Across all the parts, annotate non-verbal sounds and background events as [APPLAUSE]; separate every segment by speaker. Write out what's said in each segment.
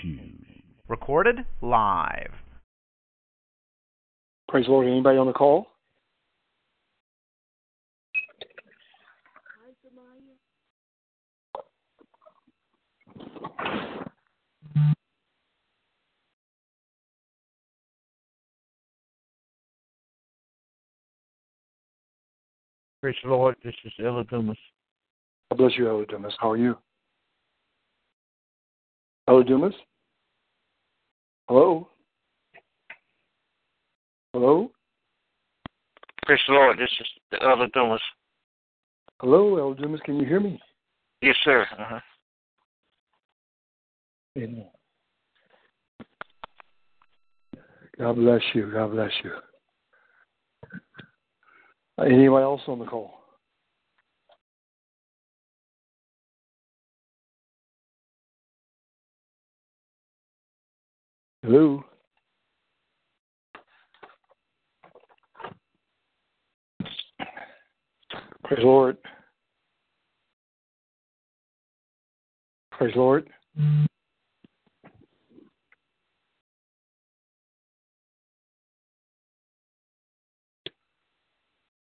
Speaker 1: Shoes. Recorded live.
Speaker 2: Praise the Lord. Anybody on the call?
Speaker 3: Praise the Lord. This is Elder Dumas.
Speaker 2: God bless you, Elder Dumas. How are you? Elder Dumas? Hello? Hello?
Speaker 3: Praise the Lord. This is Elder Dumas.
Speaker 2: Hello, Elder Dumas. Can you hear me?
Speaker 3: Yes, sir. Uh-huh.
Speaker 2: Amen. God bless you. God bless you. Uh, anyone else on the call? Hello? Praise the Lord. Praise the Lord.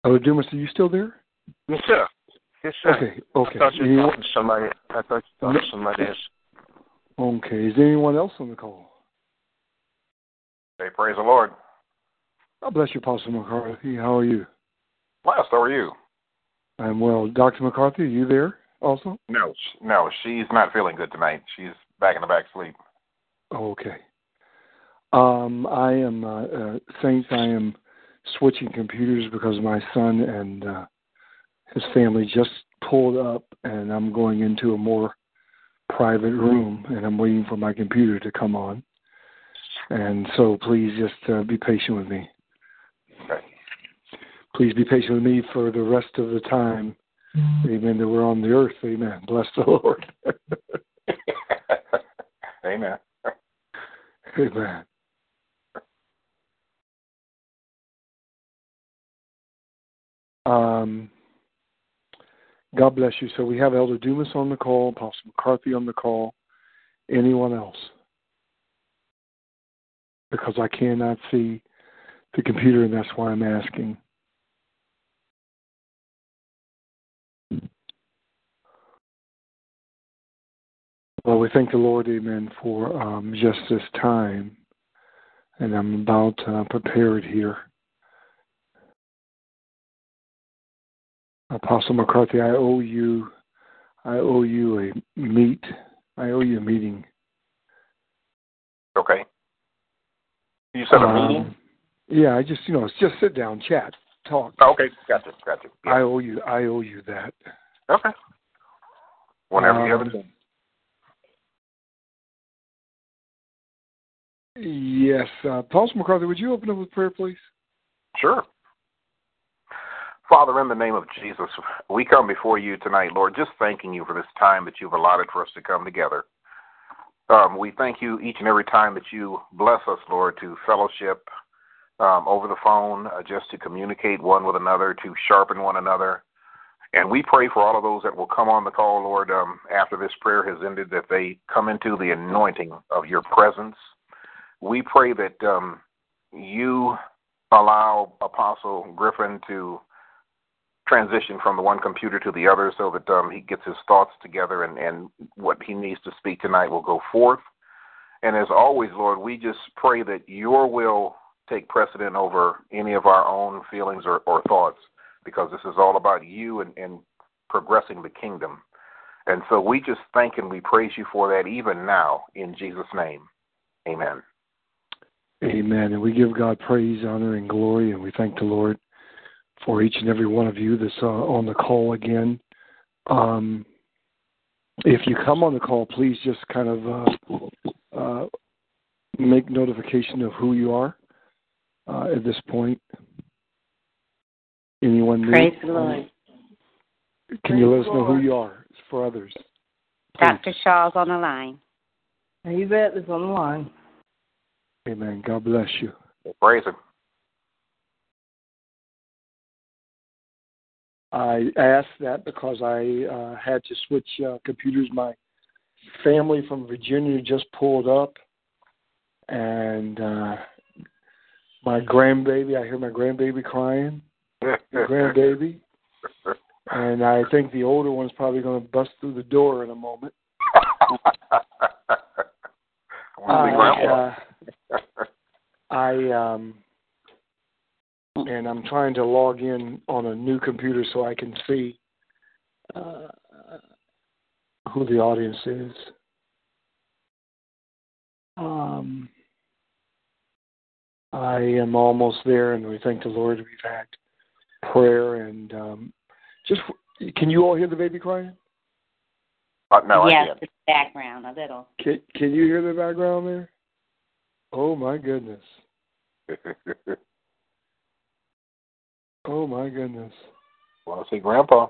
Speaker 2: Oh, Dumas, are you still there?
Speaker 3: Yes, sir. Yes, sir.
Speaker 2: Okay, okay.
Speaker 3: I thought you were talking to somebody. I thought you were talking to somebody else.
Speaker 2: Okay, is there anyone else on the call?
Speaker 4: Hey, praise the Lord.
Speaker 2: God bless you, Apostle McCarthy. How are you?
Speaker 4: Blessed, how are you?
Speaker 2: I'm well. Dr. McCarthy, are you there also?
Speaker 4: No, no, she's not feeling good tonight. She's back in the back sleep.
Speaker 2: Okay. Um, I am, uh, uh, Saints, I am switching computers because my son and uh, his family just pulled up, and I'm going into a more private room, and I'm waiting for my computer to come on. And so please just uh, be patient with me.
Speaker 4: Okay.
Speaker 2: Please be patient with me for the rest of the time. Amen. That we're on the earth. Amen. Bless the Lord. [LAUGHS]
Speaker 4: Amen.
Speaker 2: Amen. Um, God bless you. So we have Elder Dumas on the call, Apostle McCarthy on the call. Anyone else? Because I cannot see the computer, and that's why I'm asking. Well, we thank the Lord, amen, for um, just this time. And I'm about uh, prepared here. Apostle McCarthy, I owe you, I owe you a meet. I owe you a meeting.
Speaker 4: Okay. You said a
Speaker 2: Um,
Speaker 4: meeting?
Speaker 2: Yeah, I just, you know, it's just sit down, chat, talk.
Speaker 4: Okay, gotcha, gotcha. Yeah.
Speaker 2: I owe you, I owe you that.
Speaker 4: Okay. Whenever you have
Speaker 2: Um,
Speaker 4: it.
Speaker 2: Yes, uh, Apostle McCarthy, would you open up with prayer, please?
Speaker 4: Sure. Father, in the name of Jesus, we come before you tonight, Lord, just thanking you for this time that you've allotted for us to come together. Um, we thank you each and every time that you bless us, Lord, to fellowship um, over the phone, uh, just to communicate one with another, to sharpen one another. And we pray for all of those that will come on the call, Lord, um, after this prayer has ended, that they come into the anointing of your presence. We pray that um, you allow Apostle Griffin to transition from the one computer to the other so that um, he gets his thoughts together and, and what he needs to speak tonight will go forth. And as always, Lord, we just pray that your will take precedent over any of our own feelings or, or thoughts because this is all about you and, and progressing the kingdom. And so we just thank and we praise you for that even now in Jesus' name. Amen.
Speaker 2: Amen. And we give God praise, honor, and glory, and we thank the Lord for each and every one of you that's uh, on the call again. Um, if you come on the call, please just kind of uh, uh, make notification of who you are uh, at this point. Anyone new?
Speaker 5: Praise the Lord.
Speaker 2: Can you let us know who you are for others?
Speaker 5: Dr. Shaw's on the line.
Speaker 6: Yvette is on the line.
Speaker 2: Amen. God bless you.
Speaker 4: Praise Him.
Speaker 2: I asked that because I uh, had to switch uh, computers. My family from Virginia just pulled up, and uh, my grandbaby. I hear my grandbaby crying. grandbaby, [LAUGHS] and I think the older one's probably going to bust through the door in a moment. [LAUGHS] I, uh, I um and I'm trying to log in on a new computer so I can see uh, who the audience is. Um, I am almost there, and we thank the Lord. We've had prayer and um, just. Can you all hear the baby crying?
Speaker 4: Uh, no,
Speaker 5: yes,
Speaker 4: I can't.
Speaker 5: the background a little.
Speaker 2: Can Can you hear the background there? Oh my goodness. [LAUGHS] Oh my goodness.
Speaker 4: Want to see Grandpa?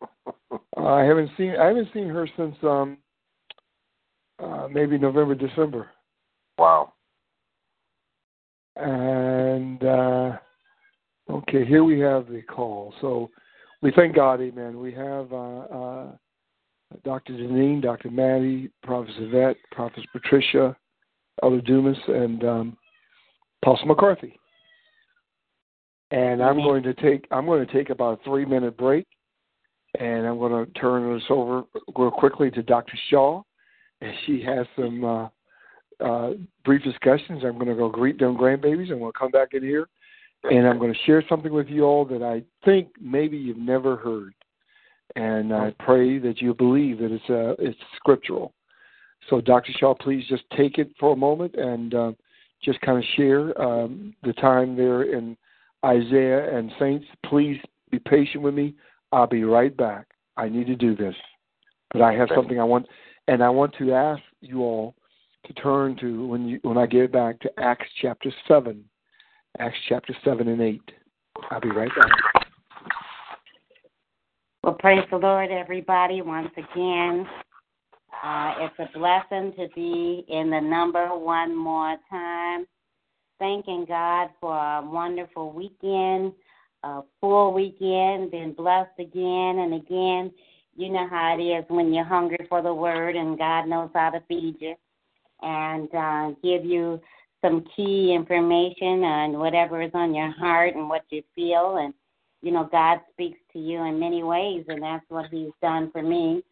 Speaker 4: [LAUGHS]
Speaker 2: I haven't seen I haven't seen her since um uh maybe November December.
Speaker 4: Wow.
Speaker 2: And uh okay, here we have the call. So we thank God, amen. We have uh uh Dr. Janine, Dr. Maddie, Prophet Yvette, Prophet Patricia, Elder Dumas, and um Apostle McCarthy. And I'm going to take I'm going to take about a three minute break, and I'm going to turn this over real quickly to Dr. Shaw, and she has some uh, uh, brief discussions. I'm going to go greet them grandbabies, and we'll come back in here, and I'm going to share something with you all that I think maybe you've never heard, and I pray that you believe that it's uh, it's scriptural. So, Dr. Shaw, please just take it for a moment and uh, just kind of share um, the time there in Isaiah and Saints. Please be patient with me. I'll be right back. I need to do this, but I have something I want, and I want to ask you all to turn to when you when I get back to Acts chapter seven, Acts chapter seven and eight. I'll be right back.
Speaker 5: Well, praise the Lord, everybody, once again. Uh, it's a blessing to be in the number one more time. Thanking God for a wonderful weekend, a full weekend, been blessed again and again. You know how it is when you're hungry for the word and God knows how to feed you and uh, give you some key information on whatever is on your heart and what you feel. And, you know, God speaks to you in many ways, and that's what He's done for me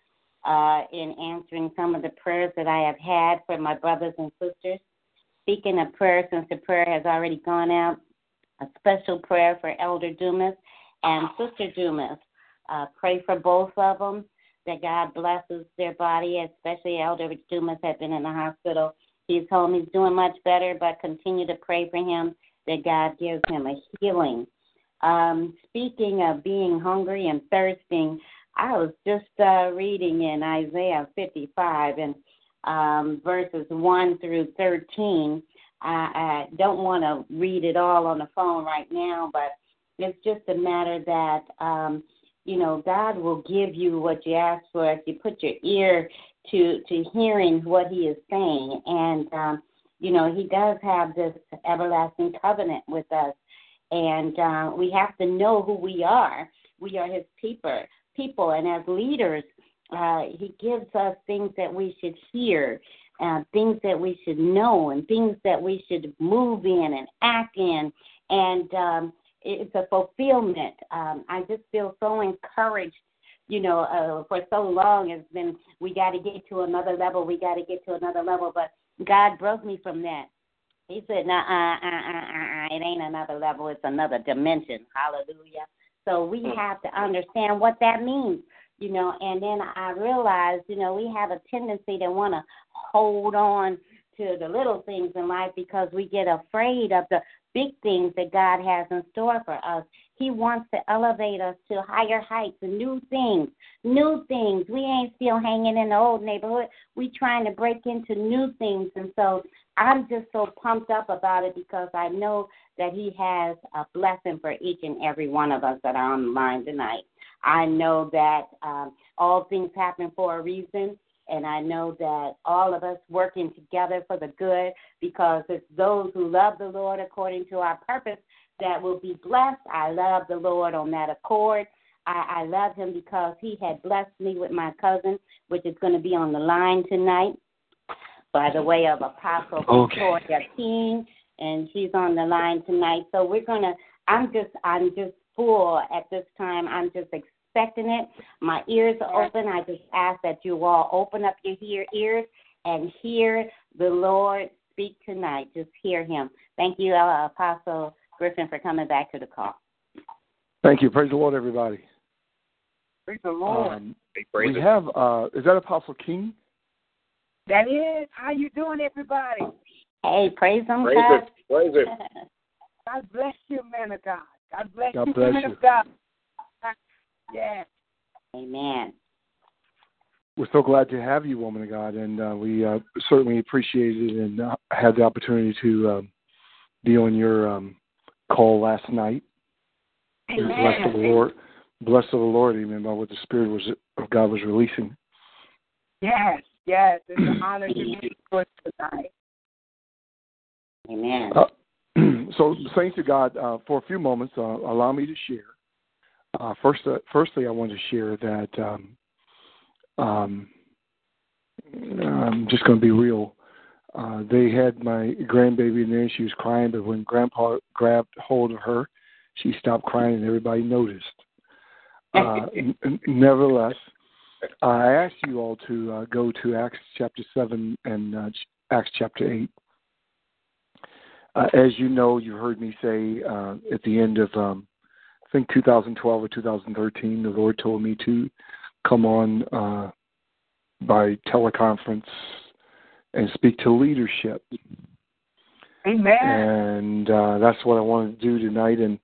Speaker 5: uh, in answering some of the prayers that I have had for my brothers and sisters. Speaking of prayer, since the prayer has already gone out, a special prayer for Elder Dumas and Sister Dumas. Uh, pray for both of them that God blesses their body, especially Elder Dumas had been in the hospital. He's home. He's doing much better, but continue to pray for him that God gives him a healing. Um, speaking of being hungry and thirsting, I was just uh, reading in Isaiah 55 and um, verses 1 through 13. I, I don't want to read it all on the phone right now, but it's just a matter that, um, you know, God will give you what you ask for if you put your ear to to hearing what He is saying. And um, you know, He does have this everlasting covenant with us, and uh, we have to know who we are. We are His people, people, and as leaders, uh, He gives us things that we should hear, uh, things that we should know, and things that we should move in and act in, and um, it's a fulfillment. Um, I just feel so encouraged you know, uh, for so long it's been we got to get to another level, we got to get to another level. But God broke me from that. He said, "No, uh, uh, uh, uh, it ain't another level; it's another dimension." Hallelujah. So we have to understand what that means, you know. And then I realized, you know, we have a tendency to want to hold on to the little things in life because we get afraid of the big things that God has in store for us. He wants to elevate us to higher heights and new things, new things. We ain't still hanging in the old neighborhood. We trying to break into new things. And so I'm just so pumped up about it because I know that He has a blessing for each and every one of us that are on the line tonight. I know that um, all things happen for a reason. And I know that all of us working together for the good because it's those who love the Lord according to our purpose that will be blessed. I love the Lord on that accord. I, I love him because he had blessed me with my cousin, which is going to be on the line tonight by the way of Apostle
Speaker 2: okay.
Speaker 5: Victoria King, and she's on the line tonight. So we're gonna. I'm just. I'm just full at this time. I'm just expecting it. My ears are open. I just ask that you all open up your hear ears and hear the Lord speak tonight. Just hear Him. Thank you, uh, Apostle Griffin, for coming back to the call.
Speaker 2: Thank you. Praise the Lord, everybody.
Speaker 7: Praise the Lord.
Speaker 2: Um, we have. Uh, is that Apostle King?
Speaker 7: That is. How you doing, everybody?
Speaker 5: Hey, praise Him,
Speaker 4: Praise
Speaker 5: God.
Speaker 4: it. Praise it. [LAUGHS]
Speaker 7: God bless you, man of God. God bless
Speaker 2: God
Speaker 7: you,
Speaker 2: bless
Speaker 7: man
Speaker 2: you.
Speaker 7: of God. Yes.
Speaker 5: Amen.
Speaker 2: We're so glad to have you, woman of God, and uh, we uh, certainly appreciate it and uh, had the opportunity to um, be on your um, call last night. Were Blessed of the Lord, blessed of the Lord, amen, by what the Spirit was of God was releasing.
Speaker 7: Yes. Yes. It's an [CLEARS THROAT] honor to be with tonight.
Speaker 5: Amen.
Speaker 2: Uh, [CLEARS THROAT] so, thanks to God uh, for a few moments. Uh, allow me to share. Uh, first, uh, firstly, I want to share that um, um, I'm just going to be real. Uh, they had my grandbaby in there. She was crying, but when Grandpa grabbed hold of her, she stopped crying, and everybody noticed. Uh, [LAUGHS] n- nevertheless, I ask you all to uh, go to Acts chapter 7 and uh, Acts chapter 8. Uh, as you know, you heard me say uh, at the end of, um, I think 2012 or 2013, the Lord told me to come on uh, by teleconference and speak to leadership.
Speaker 7: Amen.
Speaker 2: And uh, that's what I wanted to do tonight. And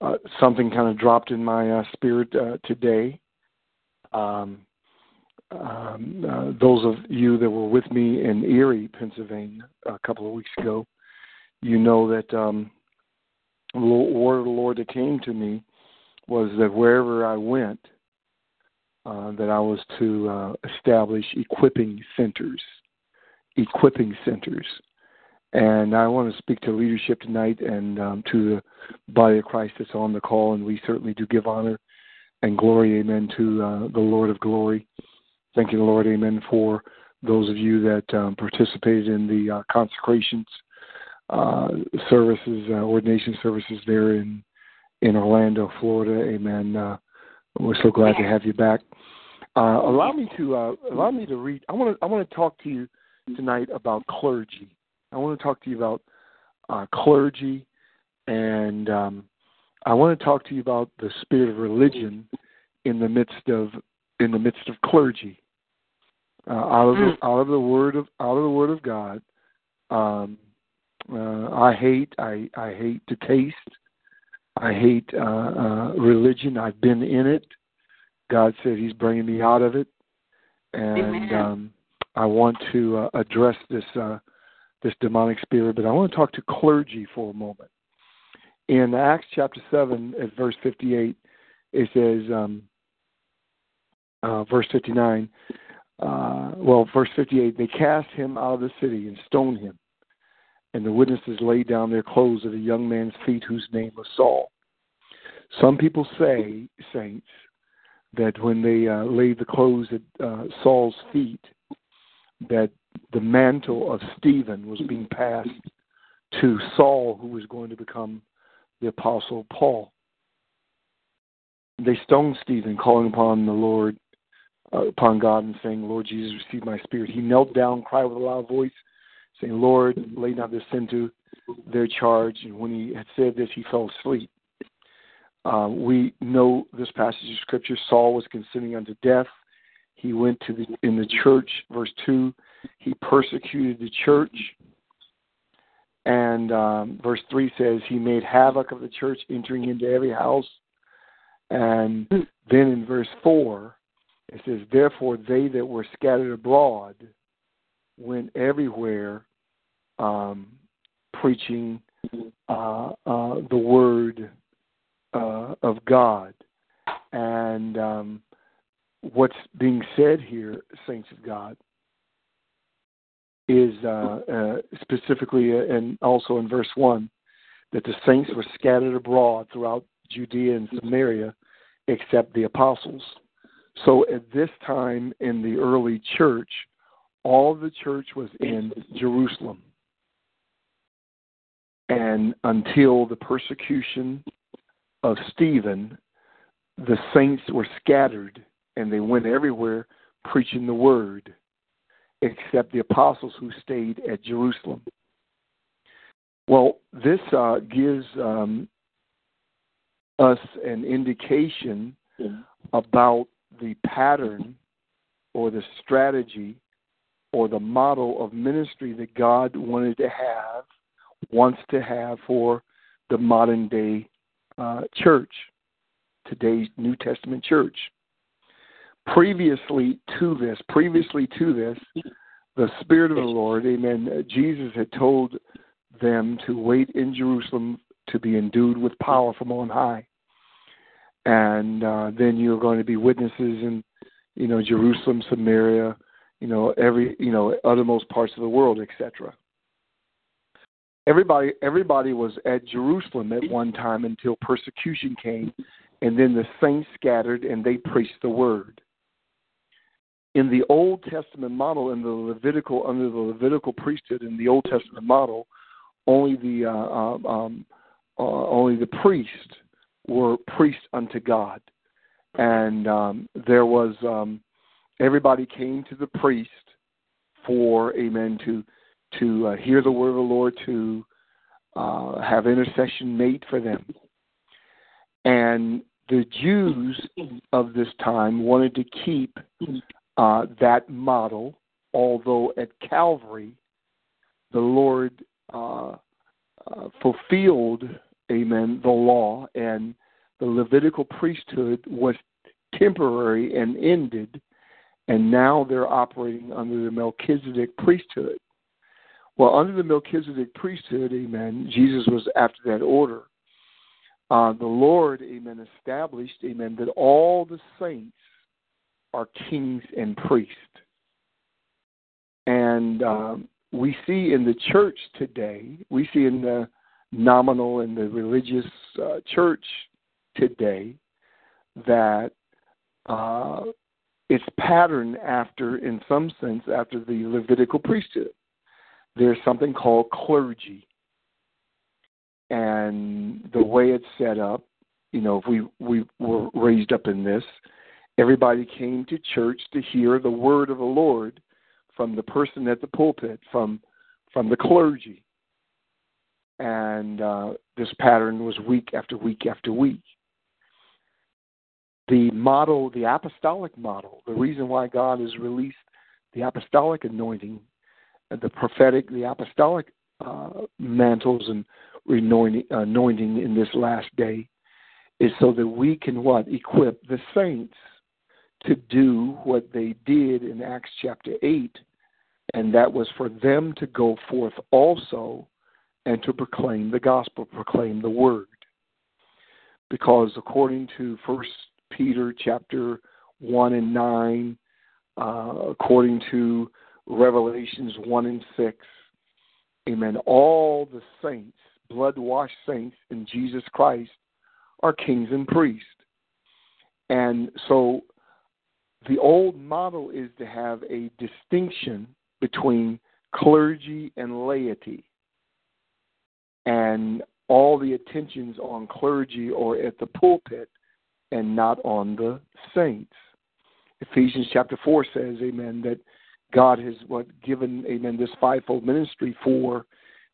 Speaker 2: uh, something kind of dropped in my uh, spirit uh, today. Um, um, uh, those of you that were with me in Erie, Pennsylvania, a couple of weeks ago, you know that um, word of the Lord that came to me was that wherever I went, uh, that I was to uh, establish equipping centers, equipping centers. And I want to speak to leadership tonight and um, to the body of Christ that's on the call, and we certainly do give honor and glory, amen, to uh, the Lord of glory. Thank you, Lord, amen, for those of you that um, participated in the uh, consecrations uh, services, uh, ordination services there in in Orlando, Florida. Amen. Uh, we're so glad to have you back. Uh, allow me to uh, allow me to read. I want to I want to talk to you tonight about clergy. I want to talk to you about uh, clergy, and um, I want to talk to you about the spirit of religion in the midst of in the midst of clergy. Uh, out of the, out of the word of out of the word of God. Um, uh, I hate I I hate to taste. I hate uh, uh, religion. I've been in it. God said He's bringing me out of it, and um, I want to uh, address this uh, this demonic spirit. But I want to talk to clergy for a moment. In Acts chapter seven, at verse fifty-eight, it says, um, uh, verse fifty-nine. Uh, well, verse fifty-eight. They cast him out of the city and stoned him and the witnesses laid down their clothes at a young man's feet whose name was Saul. Some people say, saints, that when they uh, laid the clothes at uh, Saul's feet, that the mantle of Stephen was being passed to Saul, who was going to become the apostle Paul. They stoned Stephen, calling upon the Lord, uh, upon God, and saying, "Lord Jesus, receive my spirit." He knelt down, cried with a loud voice saying, Lord, lay not this sin to their charge. And when he had said this, he fell asleep. Uh, we know this passage of scripture. Saul was consenting unto death. He went to the in the church, verse two. He persecuted the church, And um, verse 3 says, He made havoc of the church, entering into every house. And then in verse 4, it says, Therefore they that were scattered abroad went everywhere um, preaching uh, uh, the word uh, of God. And um, what's being said here, saints of God, is uh, uh, specifically uh, and also in verse 1 that the saints were scattered abroad throughout Judea and Samaria except the apostles. So at this time in the early church, all the church was in Jerusalem. And until the persecution of Stephen, the saints were scattered and they went everywhere preaching the word, except the apostles who stayed at Jerusalem. Well, this uh, gives um, us an indication about the pattern or the strategy or the model of ministry that God wanted to have, wants to have for the modern day uh, church, today's New Testament church. Previously to this, previously to this, the Spirit of the Lord, amen, Jesus had told them to wait in Jerusalem to be endued with power from on high. And uh, then you're going to be witnesses in, you know, Jerusalem, Samaria, you know, every, you know, uttermost parts of the world, etc. Everybody, everybody was at Jerusalem at one time until persecution came, and then the saints scattered and they preached the word. In the Old Testament model, in the Levitical under the Levitical priesthood, in the Old Testament model, only the uh, um, um, uh, only the priests were priests unto God, and um, there was um, everybody came to the priest for amen to to uh, hear the word of the Lord to uh, have intercession made for them, and the Jews of this time wanted to keep uh, that model, although at Calvary the Lord uh, uh, fulfilled, amen, the law, and the Levitical priesthood was temporary and ended, and now they're operating under the Melchizedek priesthood. Well, under the Melchizedek priesthood, amen, Jesus was after that order. Uh, the Lord, amen, established, amen, that all the saints are kings and priests. And um, we see in the church today, we see in the nominal and the religious uh, church today that uh, it's patterned after, in some sense, after the Levitical priesthood. There's something called clergy, and the way it's set up, you know, if we we were raised up in this, everybody came to church to hear the word of the Lord from the person at the pulpit, from from the clergy, and uh, this pattern was week after week after week. The model, the apostolic model, the reason why God has released the apostolic anointing, the prophetic, the apostolic uh, mantles and anointing, anointing in this last day, is so that we can what equip the saints to do what they did in Acts chapter 8, and that was for them to go forth also and to proclaim the gospel, proclaim the word. Because according to First Peter chapter 1 and 9, uh, according to Revelations 1 and 6, amen, all the saints, blood washed saints in Jesus Christ, are kings and priests. And so the old model is to have a distinction between clergy and laity. And all the attentions on clergy or at the pulpit and not on the saints. Ephesians chapter 4 says, Amen, that God has what given, Amen, this fivefold ministry for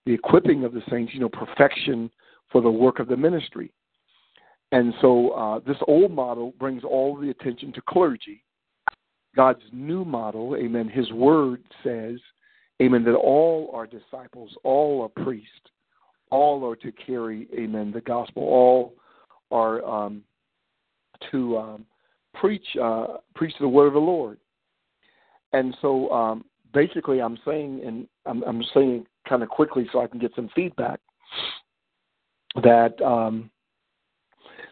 Speaker 2: the equipping of the saints, you know, perfection for the work of the ministry. And so uh, this old model brings all the attention to clergy, God's new model, amen, his word says, amen, that all are disciples, all are priests, all are to carry, amen, the gospel, all are um, to um, preach uh, preach the word of the Lord. And so um, basically, I'm saying, and I'm, I'm saying kind of quickly so I can get some feedback that um,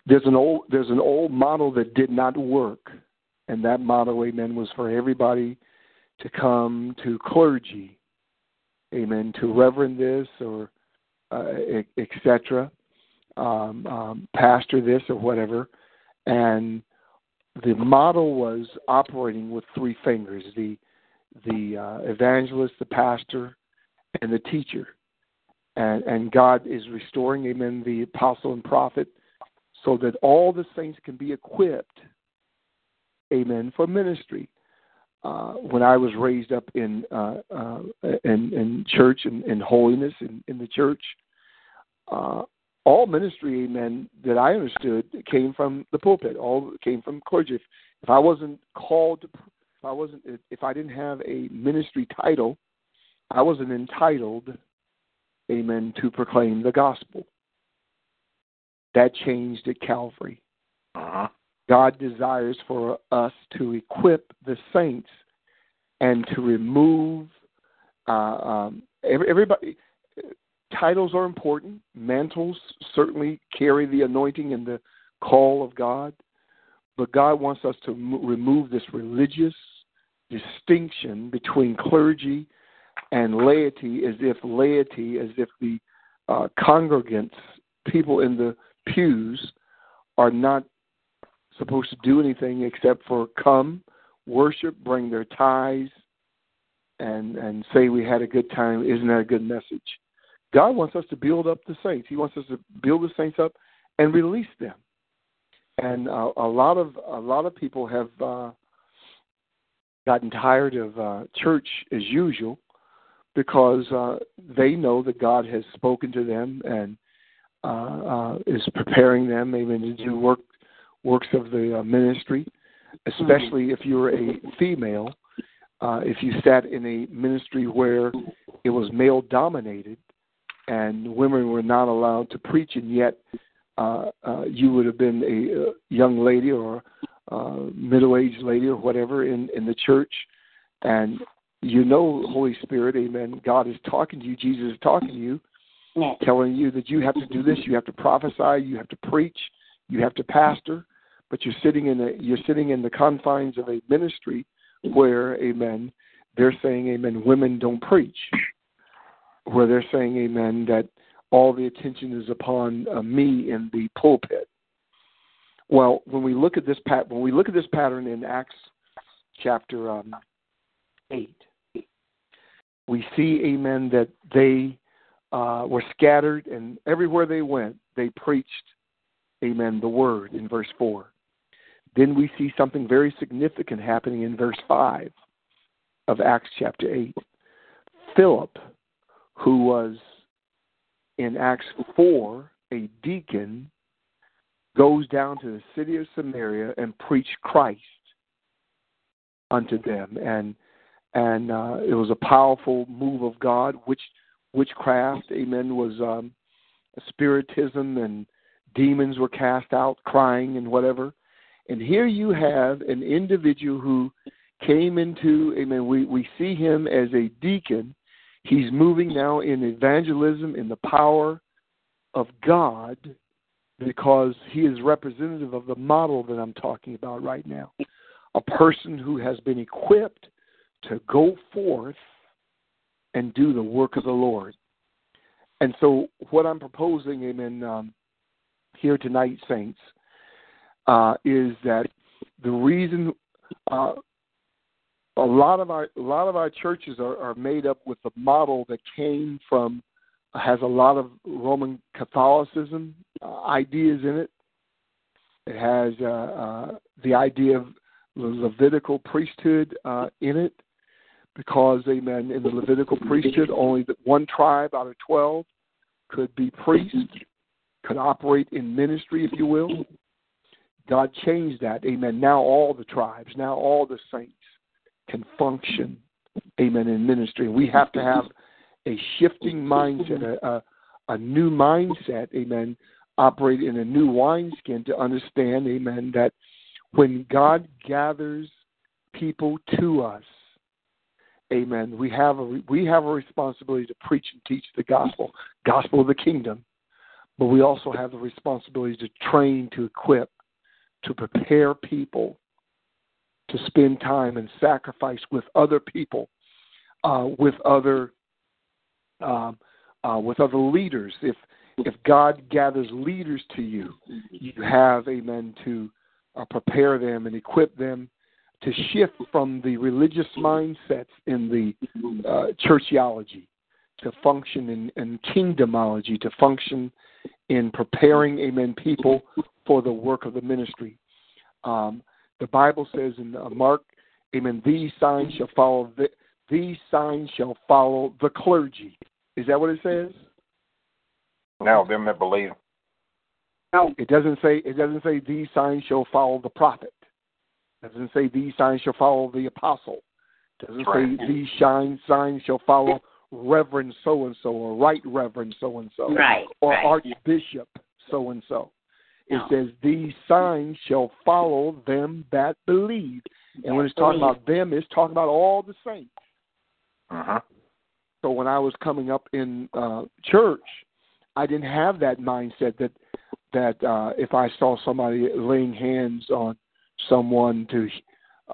Speaker 2: there's an old there's an old model that did not work, and that model, amen, was for everybody to come to clergy, amen, to reverend this or uh, etc., um, um, pastor this or whatever, and the model was operating with three fingers: the the uh, evangelist, the pastor, and the teacher. And, and God is restoring, amen, the apostle and prophet so that all the saints can be equipped, amen, for ministry. Uh, when I was raised up in uh, uh, in, in church and in, in holiness in, in the church, uh, all ministry, amen, that I understood came from the pulpit. All came from clergy. If, if I wasn't called if I wasn't, if I didn't have a ministry title, I wasn't entitled, amen, to proclaim the gospel. That changed at Calvary.
Speaker 4: Uh-huh.
Speaker 2: God desires for us to equip the saints and to remove uh, um, every, everybody. Titles are important. Mantles certainly carry the anointing and the call of God, but God wants us to m- remove this religious distinction between clergy and laity, as if laity, as if the uh, congregants, people in the pews are not supposed to do anything except for come, worship, bring their tithes, and and say we had a good time. Isn't that a good message? God wants us to build up the saints. He wants us to build the saints up and release them. And uh, a lot of a lot of people have uh, gotten tired of uh, church as usual because uh, they know that God has spoken to them and uh, uh, is preparing them even to do work works of the uh, ministry, especially if you're a female. Uh, if you sat in a ministry where it was male dominated and women were not allowed to preach, and yet uh, uh, you would have been a, a young lady or uh, middle aged lady or whatever in, in the church, and you know, Holy Spirit, amen. God is talking to you, Jesus is talking to you,
Speaker 5: Yes.
Speaker 2: telling you that you have to do this, you have to prophesy, you have to preach, you have to pastor, but you're sitting in a you're sitting in the confines of a ministry where, amen, they're saying, amen, women don't preach. Where they're saying, amen, that all the attention is upon uh, me in the pulpit. Well, when we look at this pat when we look at this pattern in Acts chapter um, eight, we see, amen, that they uh, were scattered, and everywhere they went, they preached, amen, the word in verse 4. Then we see something very significant happening in verse 5 of Acts chapter 8. Philip, who was in Acts 4 a deacon, goes down to the city of Samaria and preached Christ unto them. And and uh, it was a powerful move of God, which witchcraft, amen, was um, spiritism and demons were cast out, crying and whatever. And here you have an individual who came into, amen, we, we see him as a deacon. He's moving now in evangelism in the power of God because he is representative of the model that I'm talking about right now. A person who has been equipped to go forth and do the work of the Lord. And so, what I'm proposing, amen, um, here tonight, saints, uh, is that the reason uh, a lot of our a lot of our churches are, are made up with the model that came from has a lot of Roman Catholicism uh, ideas in it. It has uh, uh, the idea of the Levitical priesthood uh, in it because, amen, in the Levitical priesthood, only one tribe out of 12 could be priest, could operate in ministry, if you will. God changed that, amen. Now all the tribes, now all the saints can function amen, in ministry. We have to have a shifting mindset, a, a, a new mindset, amen, operate in a new wineskin to understand, amen, that when God gathers people to us, amen, we have a we have a responsibility to preach and teach the gospel, gospel of the kingdom, but we also have the responsibility to train, to equip, to prepare people to spend time and sacrifice with other people, uh, with other um, uh, with other leaders. If if God gathers leaders to you, you have, amen, to uh, prepare them and equip them to shift from the religious mindsets in the uh, churchiology to function in, in kingdomology, to function in preparing, amen, people for the work of the ministry. Um, the Bible says in uh, Mark, amen, these signs shall follow the, these signs shall follow the clergy. Is that what it says?
Speaker 4: No, them that believe.
Speaker 7: No.
Speaker 2: It doesn't say it doesn't say these signs shall follow the prophet. It doesn't say these signs shall follow the apostle. It doesn't
Speaker 4: right.
Speaker 2: say these shine signs shall follow Reverend so and so or Right Reverend so and so. Or
Speaker 5: right.
Speaker 2: Archbishop so and so. It says these signs shall follow them that believe. And when it's talking about them, it's talking about all the saints.
Speaker 4: Uh-huh.
Speaker 2: So when I was coming up in uh, church, I didn't have that mindset that that uh, if I saw somebody laying hands on someone to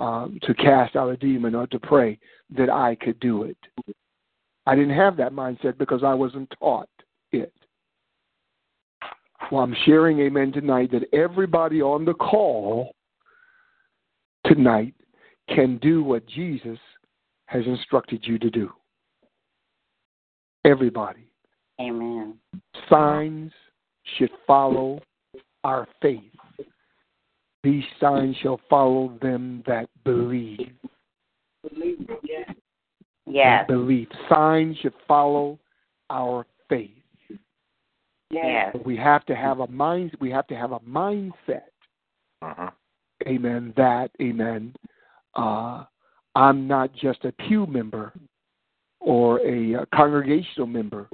Speaker 2: um, to cast out a demon or to pray, that I could do it. I didn't have that mindset because I wasn't taught it. Well, I'm sharing, amen, tonight that everybody on the call tonight can do what Jesus has instructed you to do. Everybody.
Speaker 5: Amen.
Speaker 2: Signs should follow our faith. These signs shall follow them that believe.
Speaker 5: Yes.
Speaker 2: Believe. Signs should follow our faith.
Speaker 5: Yes.
Speaker 2: We have to have a mind. We have to have a mindset.
Speaker 4: Uh-huh.
Speaker 2: Amen. That. Amen. Uh, I'm not just a pew member, or a, uh congregational member,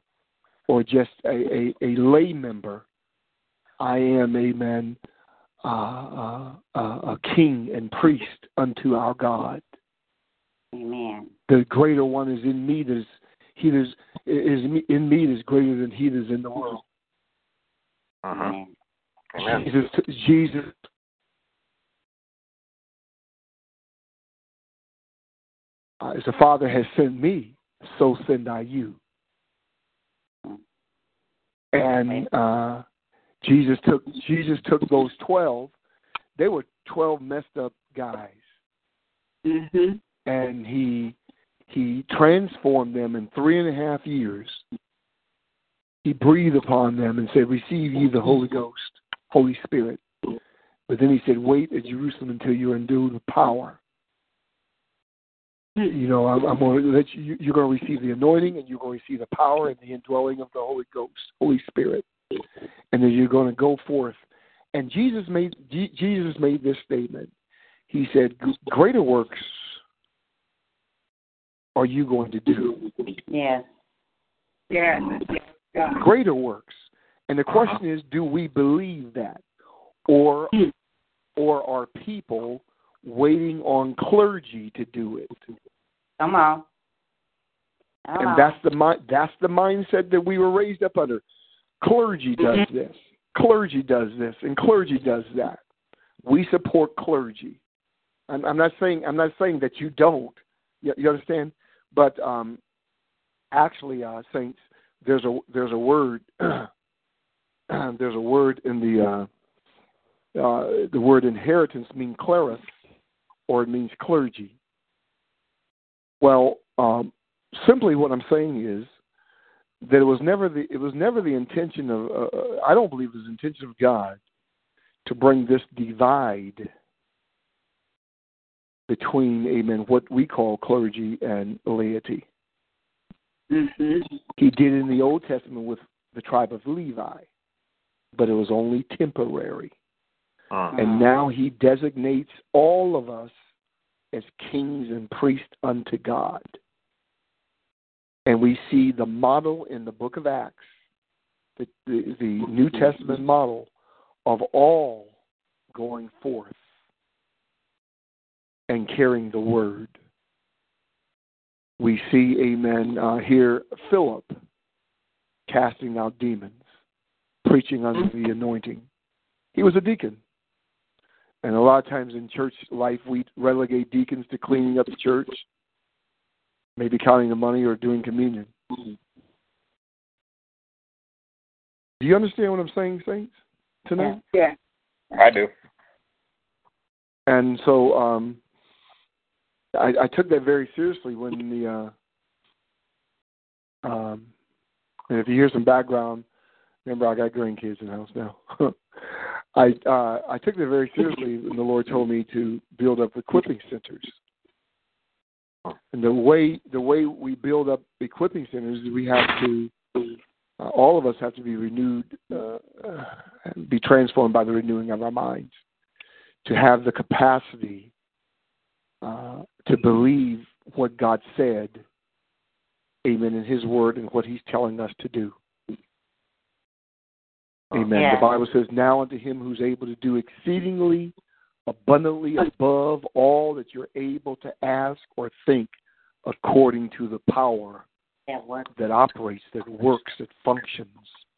Speaker 2: or just a, a, a lay member. I am, amen, uh, uh, uh, a king and priest unto our God.
Speaker 5: Amen.
Speaker 2: The greater one is in me that is he that is, is in me that is greater than he that is in the world.
Speaker 4: Uh-huh.
Speaker 5: Amen.
Speaker 4: Amen.
Speaker 2: Jesus, Jesus. Uh, as the Father has sent me, so send I you. And uh, Jesus took Jesus took those twelve. They were twelve messed up guys,
Speaker 7: Mm-hmm.
Speaker 2: and he he transformed them in three and a half years. He breathed upon them and said, "Receive ye the Holy Ghost, Holy Spirit." But then he said, "Wait at Jerusalem until you're endued with power." You know, I'm, I'm going to let you. You're going to receive the anointing, and you're going to receive the power and the indwelling of the Holy Ghost, Holy Spirit, and then you're going to go forth. And Jesus made Je- Jesus made this statement. He said, "Greater works are you going to do?
Speaker 5: Yes.
Speaker 7: Yes. Yes.
Speaker 2: Greater works." And the question is, do we believe that, or or are people waiting on clergy to do it?
Speaker 5: Come on. Come
Speaker 2: and
Speaker 5: on.
Speaker 2: that's the that's the mindset that we were raised up under. Clergy does this, clergy does this, and clergy does that. We support clergy. I'm, I'm not saying I'm not saying that you don't. You, you understand? But um, actually, uh, saints, there's a there's a word [CLEARS THROAT] there's a word in the uh, uh, the word inheritance means clerus, or it means clergy. Well, um, simply what I'm saying is that it was never the it was never the intention of uh, I don't believe it was the intention of God to bring this divide between amen what we call clergy and laity.
Speaker 7: Mm-hmm.
Speaker 2: He did in the Old Testament with the tribe of Levi, but it was only temporary.
Speaker 4: Uh-huh.
Speaker 2: And now he designates all of us as kings and priests unto God. And we see the model in the book of Acts, the, the, the New Testament model of all going forth and carrying the word. We see, amen, uh, here Philip casting out demons, preaching under the anointing. He was a deacon. And a lot of times in church life, we relegate deacons to cleaning up the church, maybe counting the money or doing communion. Do you understand what I'm saying, saints, tonight?
Speaker 7: Yeah.
Speaker 4: I do.
Speaker 2: And so um, I, I took that very seriously when the. Uh, um, and if you hear some background, remember I got grandkids in the house now. [LAUGHS] I uh, I took that very seriously when the Lord told me to build up equipping centers. And the way the way we build up equipping centers is we have to uh, all of us have to be renewed, uh, be transformed by the renewing of our minds, to have the capacity uh, to believe what God said, Amen, in His Word and what He's telling us to do. Amen.
Speaker 5: Yeah.
Speaker 2: The Bible says, Now unto him who's able to do exceedingly abundantly above all that you're able to ask or think according to the power
Speaker 5: That
Speaker 2: that operates, that works, that functions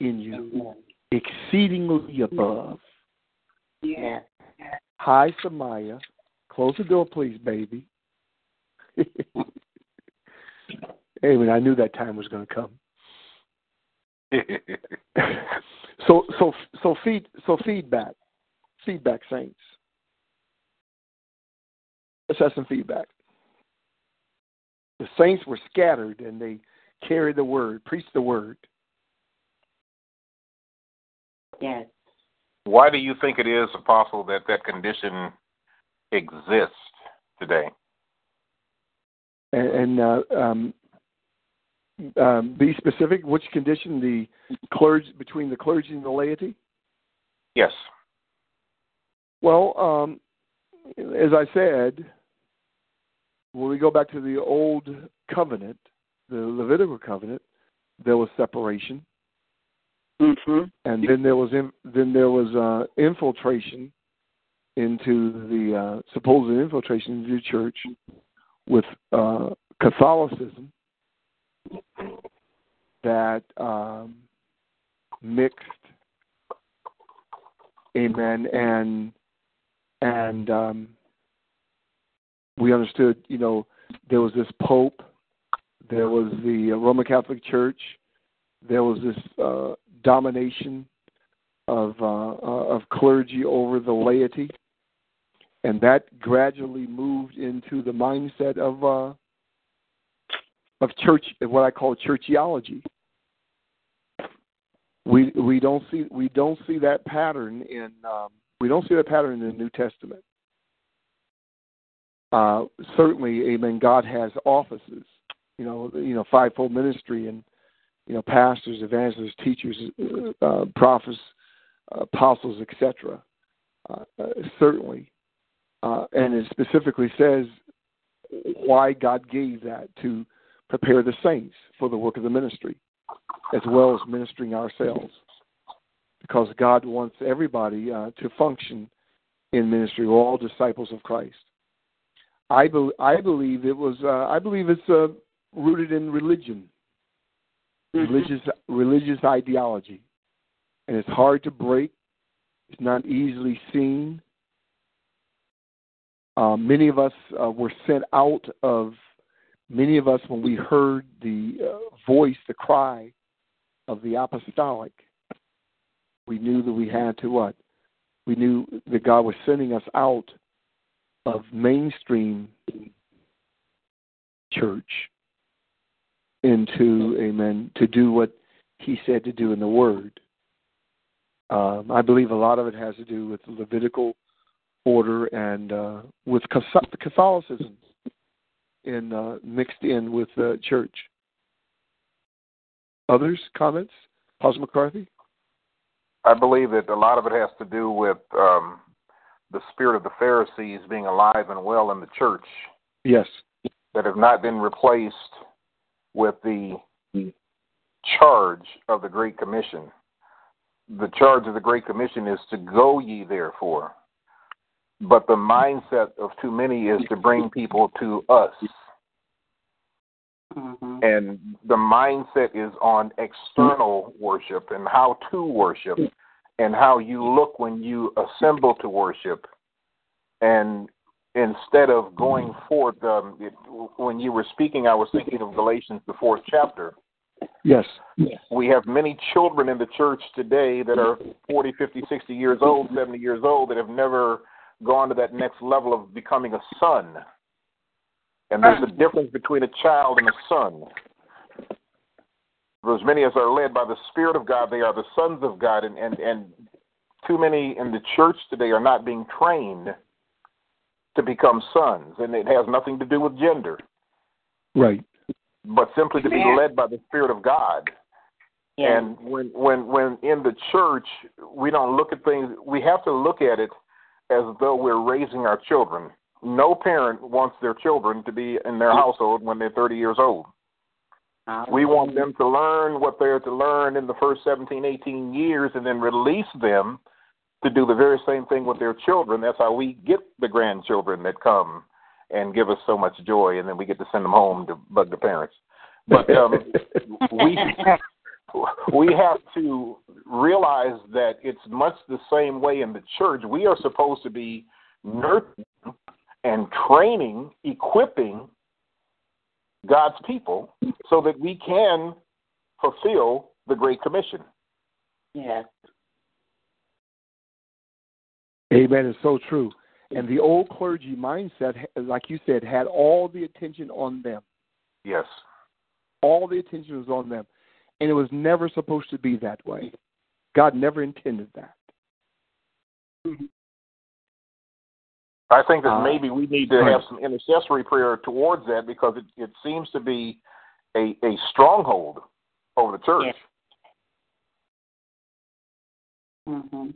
Speaker 2: in you. Exceedingly above.
Speaker 5: Yeah.
Speaker 2: Hi, Samaya. Close the door, please, baby. [LAUGHS] Amen. I knew that time was going to come. [LAUGHS] so so so feed so feedback feedback saints let's have some feedback the saints were scattered and they carried the word preached the word
Speaker 5: Yes.
Speaker 4: Why do you think it is, Apostle, that that condition exists today?
Speaker 2: and, and uh, um, um, be specific which condition the clergy between the clergy and the laity
Speaker 4: Yes.
Speaker 2: Well, um, as I said, when we go back to the old covenant, the Levitical covenant, there was separation,
Speaker 7: Mm-hmm.
Speaker 2: and then there was in, then there was uh, infiltration into the uh, supposed infiltration into the church with uh, Catholicism that um, mixed amen and and um we understood you know there was this pope there was the roman catholic church there was this uh domination of uh of clergy over the laity and that gradually moved into the mindset of uh of church what i call churchiology we we don't see we don't see that pattern in um, we don't see that pattern in the New Testament. Uh, certainly, Amen. God has offices, you know, you know, fivefold ministry, and you know, pastors, evangelists, teachers, uh, prophets, apostles, etc. Uh, uh, certainly, uh, and it specifically says why God gave that to prepare the saints for the work of the ministry as well as ministering ourselves. Because God wants everybody uh, to function in ministry. We're all disciples of Christ. I, be- I believe it was. Uh, I believe it's uh, rooted in religion, religious religious ideology, and it's hard to break. It's not easily seen. Uh, many of us uh, were sent out of. Many of us, when we heard the uh, voice, the cry of the apostolic, we knew that we had to what? We knew that God was sending us out of mainstream church into, amen, to do what He said to do in the Word. Um, I believe a lot of it has to do with Levitical order and uh, with Catholicism in uh, mixed in with the church. Others comments, Pastor McCarthy?
Speaker 4: I believe that a lot of it has to do with um, the spirit of the Pharisees being alive and well in the church.
Speaker 2: Yes.
Speaker 4: That have not been replaced with the charge of the Great Commission. The charge of the Great Commission is to go ye therefore. But the mindset of too many is to bring people to us.
Speaker 5: Mm-hmm.
Speaker 4: And the mindset is on external worship and how to worship and how you look when you assemble to worship. And instead of going forth, um, it, when you were speaking, I was thinking of Galatians, the fourth chapter.
Speaker 2: Yes.
Speaker 4: We have many children in the church today that are 40, 50, 60 years old, 70 years old that have never gone to that next level of becoming a son. And there's a difference between a child and a son. For as many as are led by the Spirit of God, they are the sons of God. And, and, and too many in the church today are not being trained to become sons. And it has nothing to do with gender.
Speaker 2: Right.
Speaker 4: But simply to be led by the Spirit of God.
Speaker 5: Yeah.
Speaker 4: And when when when in the church we don't look at things we have to look at it as though we're raising our children. No parent wants their children to be in their household when they're 30 years old. We want them to learn what they're to learn in the first 17, 18 years and then release them to do the very same thing with their children. That's how we get the grandchildren that come and give us so much joy, and then we get to send them home to bug the parents. But um, we [LAUGHS] [LAUGHS] we have to realize that it's much the same way in the church. We are supposed to be nurturing and training, equipping God's people so that we can fulfill the Great Commission.
Speaker 5: Yes.
Speaker 2: Amen. It's so true. And the old clergy mindset, like you said, had all the attention on them.
Speaker 4: Yes.
Speaker 2: All the attention was on them. And it was never supposed to be that way. God never intended that.
Speaker 4: I think that
Speaker 2: Uh,
Speaker 4: maybe we need to
Speaker 2: right.
Speaker 4: have some intercessory prayer towards that because it, it seems to be a, a stronghold over the church.
Speaker 5: Mm-hmm.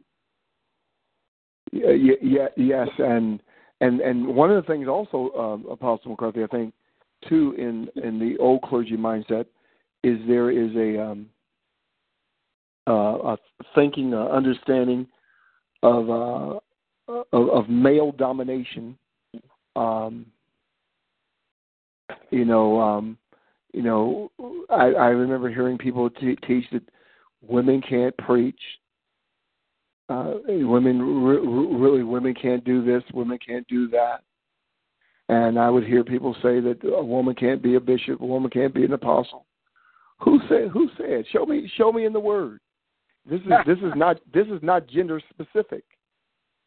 Speaker 2: Yeah, yeah, yeah, yes, and and and one of the things also, um, Apostle McCarthy, I think, too, in in the old clergy mindset, is there is a um, uh, a thinking, uh, understanding of, uh, of of male domination. Um, you know, um, you know, I, I remember hearing people t- teach that women can't preach. Uh, women re- re- really, women can't do this. Women can't do that. And I would hear people say that a woman can't be a bishop, a woman can't be an apostle. Who said? Who said? Show me. Show me in the Word. This is this is not this is not gender specific.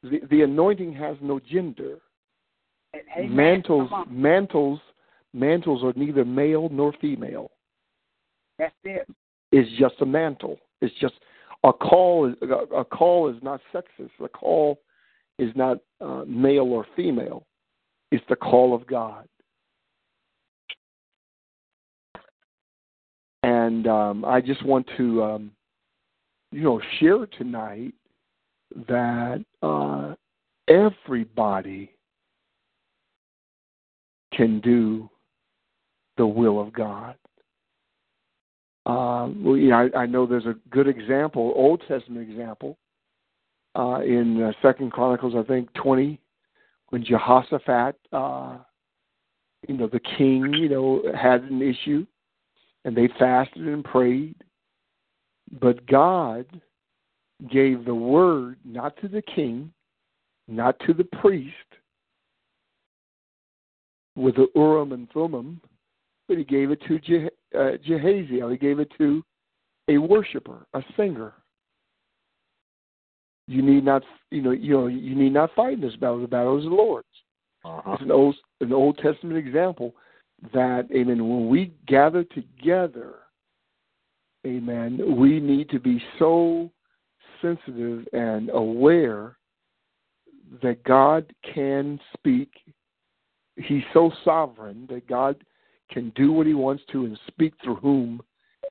Speaker 2: The the anointing has no gender.
Speaker 7: Amen.
Speaker 2: Mantles mantles mantles are neither male nor female.
Speaker 7: That's it.
Speaker 2: It's just a mantle. It's just a call. Is, a, a call is not sexist. A call is not uh, male or female. It's the call of God. And um, I just want to, um, you know, share tonight that uh, everybody can do the will of God. Um, well, I, I know there's a good example, Old Testament example, uh, in uh, Second Chronicles, I think twenty, when Jehoshaphat, uh, you know, the king, you know, had an issue, and they fasted and prayed, but God gave the word not to the king, not to the priest, with the Urim and Thummim, but he gave it to Je- uh, Jehaziel. He gave it to a worshiper, a singer. You need not, you know, you know, you need not fight in this battle. The battle is the Lord's.
Speaker 4: Uh-huh.
Speaker 2: It's an old, an Old Testament example that, amen. When we gather together, amen, we need to be so sensitive and aware that God can speak. He's so sovereign that God can do what he wants to and speak through whom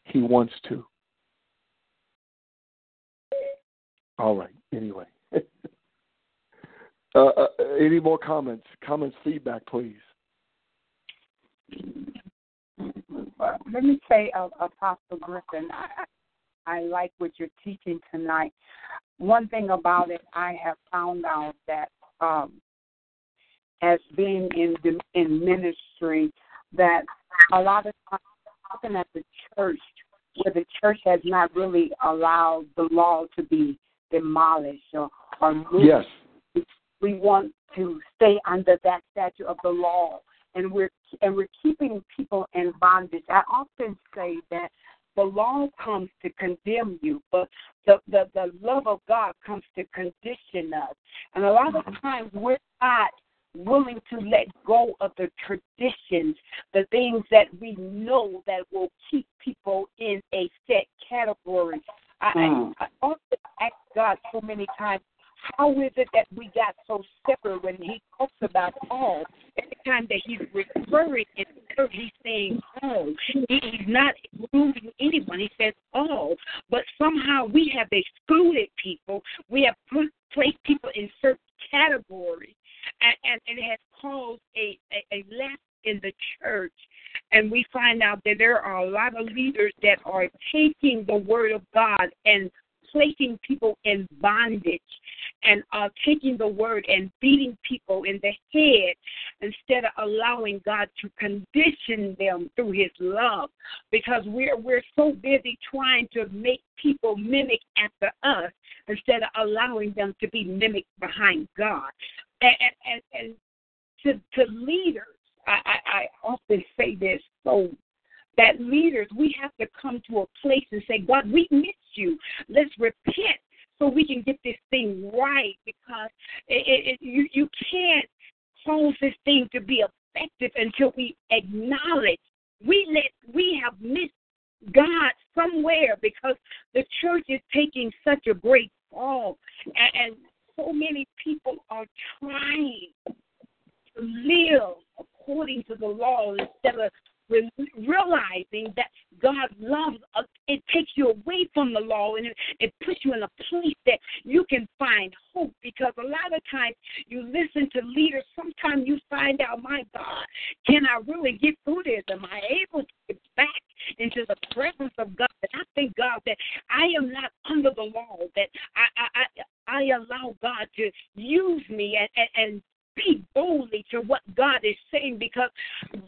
Speaker 2: he wants to. All right. Anyway. [LAUGHS] Uh, uh, any more comments? Comments, feedback, please.
Speaker 7: Let me say, uh, Apostle Griffin, I, I like what you're teaching tonight. One thing about it, I have found out that um, as being in in ministry, that a lot of times, often at the church, where the church has not really allowed the law to be demolished or, or moved.
Speaker 2: Yes.
Speaker 7: We want to stay under that statute of the law, and we're and we're keeping people in bondage. I often say that the law comes to condemn you, but the, the, the love of God comes to condition us. And a lot of times we're not willing to let go of the traditions, the things that we know that will keep people in a set category. I, mm. I, I often ask God so many times, how is it that we got so separate when he talks about all? Every time that he's referring in he's saying all. He's not excluding anyone. He says all. But somehow we have excluded people. We have put, placed people in certain categories. And, and, and it has caused a, a, a left in the church. And we find out that there are a lot of leaders that are taking the word of God and placing people in bondage and uh, taking the word and beating people in the head instead of allowing God to condition them through His love, because we're we're so busy trying to make people mimic after us instead of allowing them to be mimicked behind God, and and and, to to leaders. I, I, I often say this so that leaders, we have to come to a place and say, God, we miss you. Let's repent so we can get this thing right because it, it, you, you can't cause this thing to be effective until we acknowledge. We let we have missed God somewhere because the church is taking such a great fall. And, and so many people are trying to live according to the law instead of realizing that God loves us, it takes you away from the law and it, puts you in a place that you can find hope. Because a lot of times you listen to leaders, sometimes you find out, my God, can I really get through this? Am I able to get back into the presence of God? And I thank God that I am not under the law, that I I I, I allow God to use me and, and, and speak boldly to what God is saying because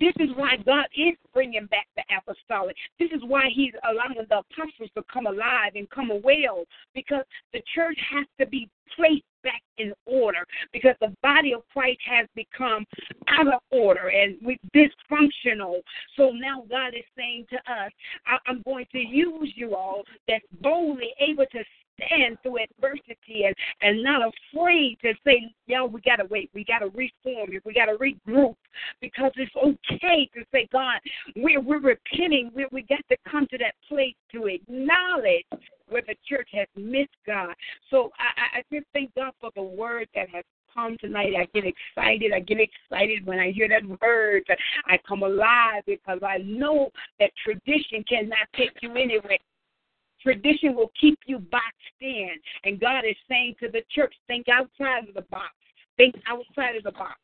Speaker 7: this is why God is bringing back the apostolic. This is why He's allowing the apostles to come alive and come well because the church has to be placed back in order because the body of Christ has become out of order and we dysfunctional. So now God is saying to us, I- am going to use you all that's boldly able to stand through adversity and, and not afraid to say, yo, we got to wait. We got to reform. We got to regroup because it's okay to say, God, we're, we're repenting. we we got to come to that place to acknowledge where the church has missed God. So I, I just thank God for the word that has come tonight. I get excited. I get excited when I hear that word. I come alive because I know that tradition cannot take you anywhere. Tradition will keep you boxed in. And God is saying to the church, think outside of the box. Think outside of the box.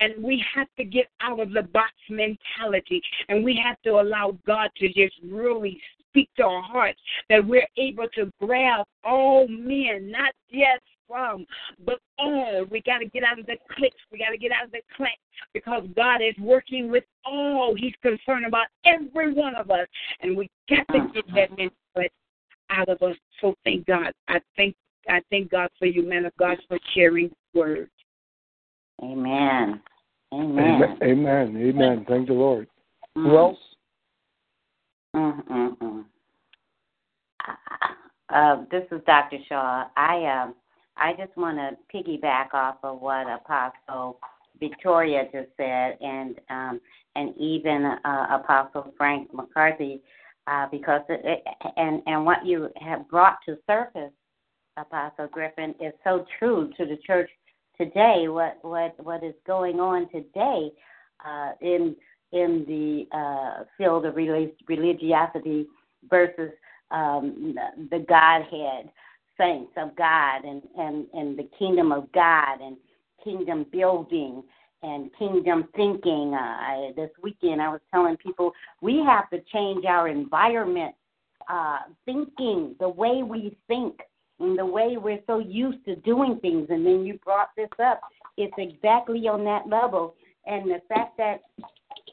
Speaker 7: And we have to get out of the box mentality. And we have to allow God to just really speak to our hearts that we're able to grab all men, not just from, but all. We got to get out of the cliques. We got to get out of the clan because God is working with all. He's concerned about every one of us. And we got to get that mentality out of us. So thank God. I thank I thank God for you, man of God, for sharing words.
Speaker 5: Amen.
Speaker 2: Amen. Amen. Amen. Thank the Lord. Mm. Who else?
Speaker 5: Mm-mm-mm. Uh, this is Dr. Shaw. I um, I just want to piggyback off of what Apostle Victoria just said, and um, and even uh, Apostle Frank McCarthy uh, because it, and and what you have brought to surface, Apostle Griffin, is so true to the church today. What what what is going on today uh, in in the uh, field of religiosity versus um, the Godhead, saints of God, and and and the kingdom of God, and kingdom building and kingdom thinking. Uh, this weekend, I was telling people we have to change our environment, uh, thinking, the way we think, and the way we're so used to doing things. And then you brought this up. It's exactly on that level. And the fact that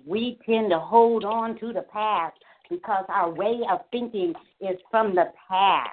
Speaker 5: we tend to hold on to the past because our way of thinking is from the past.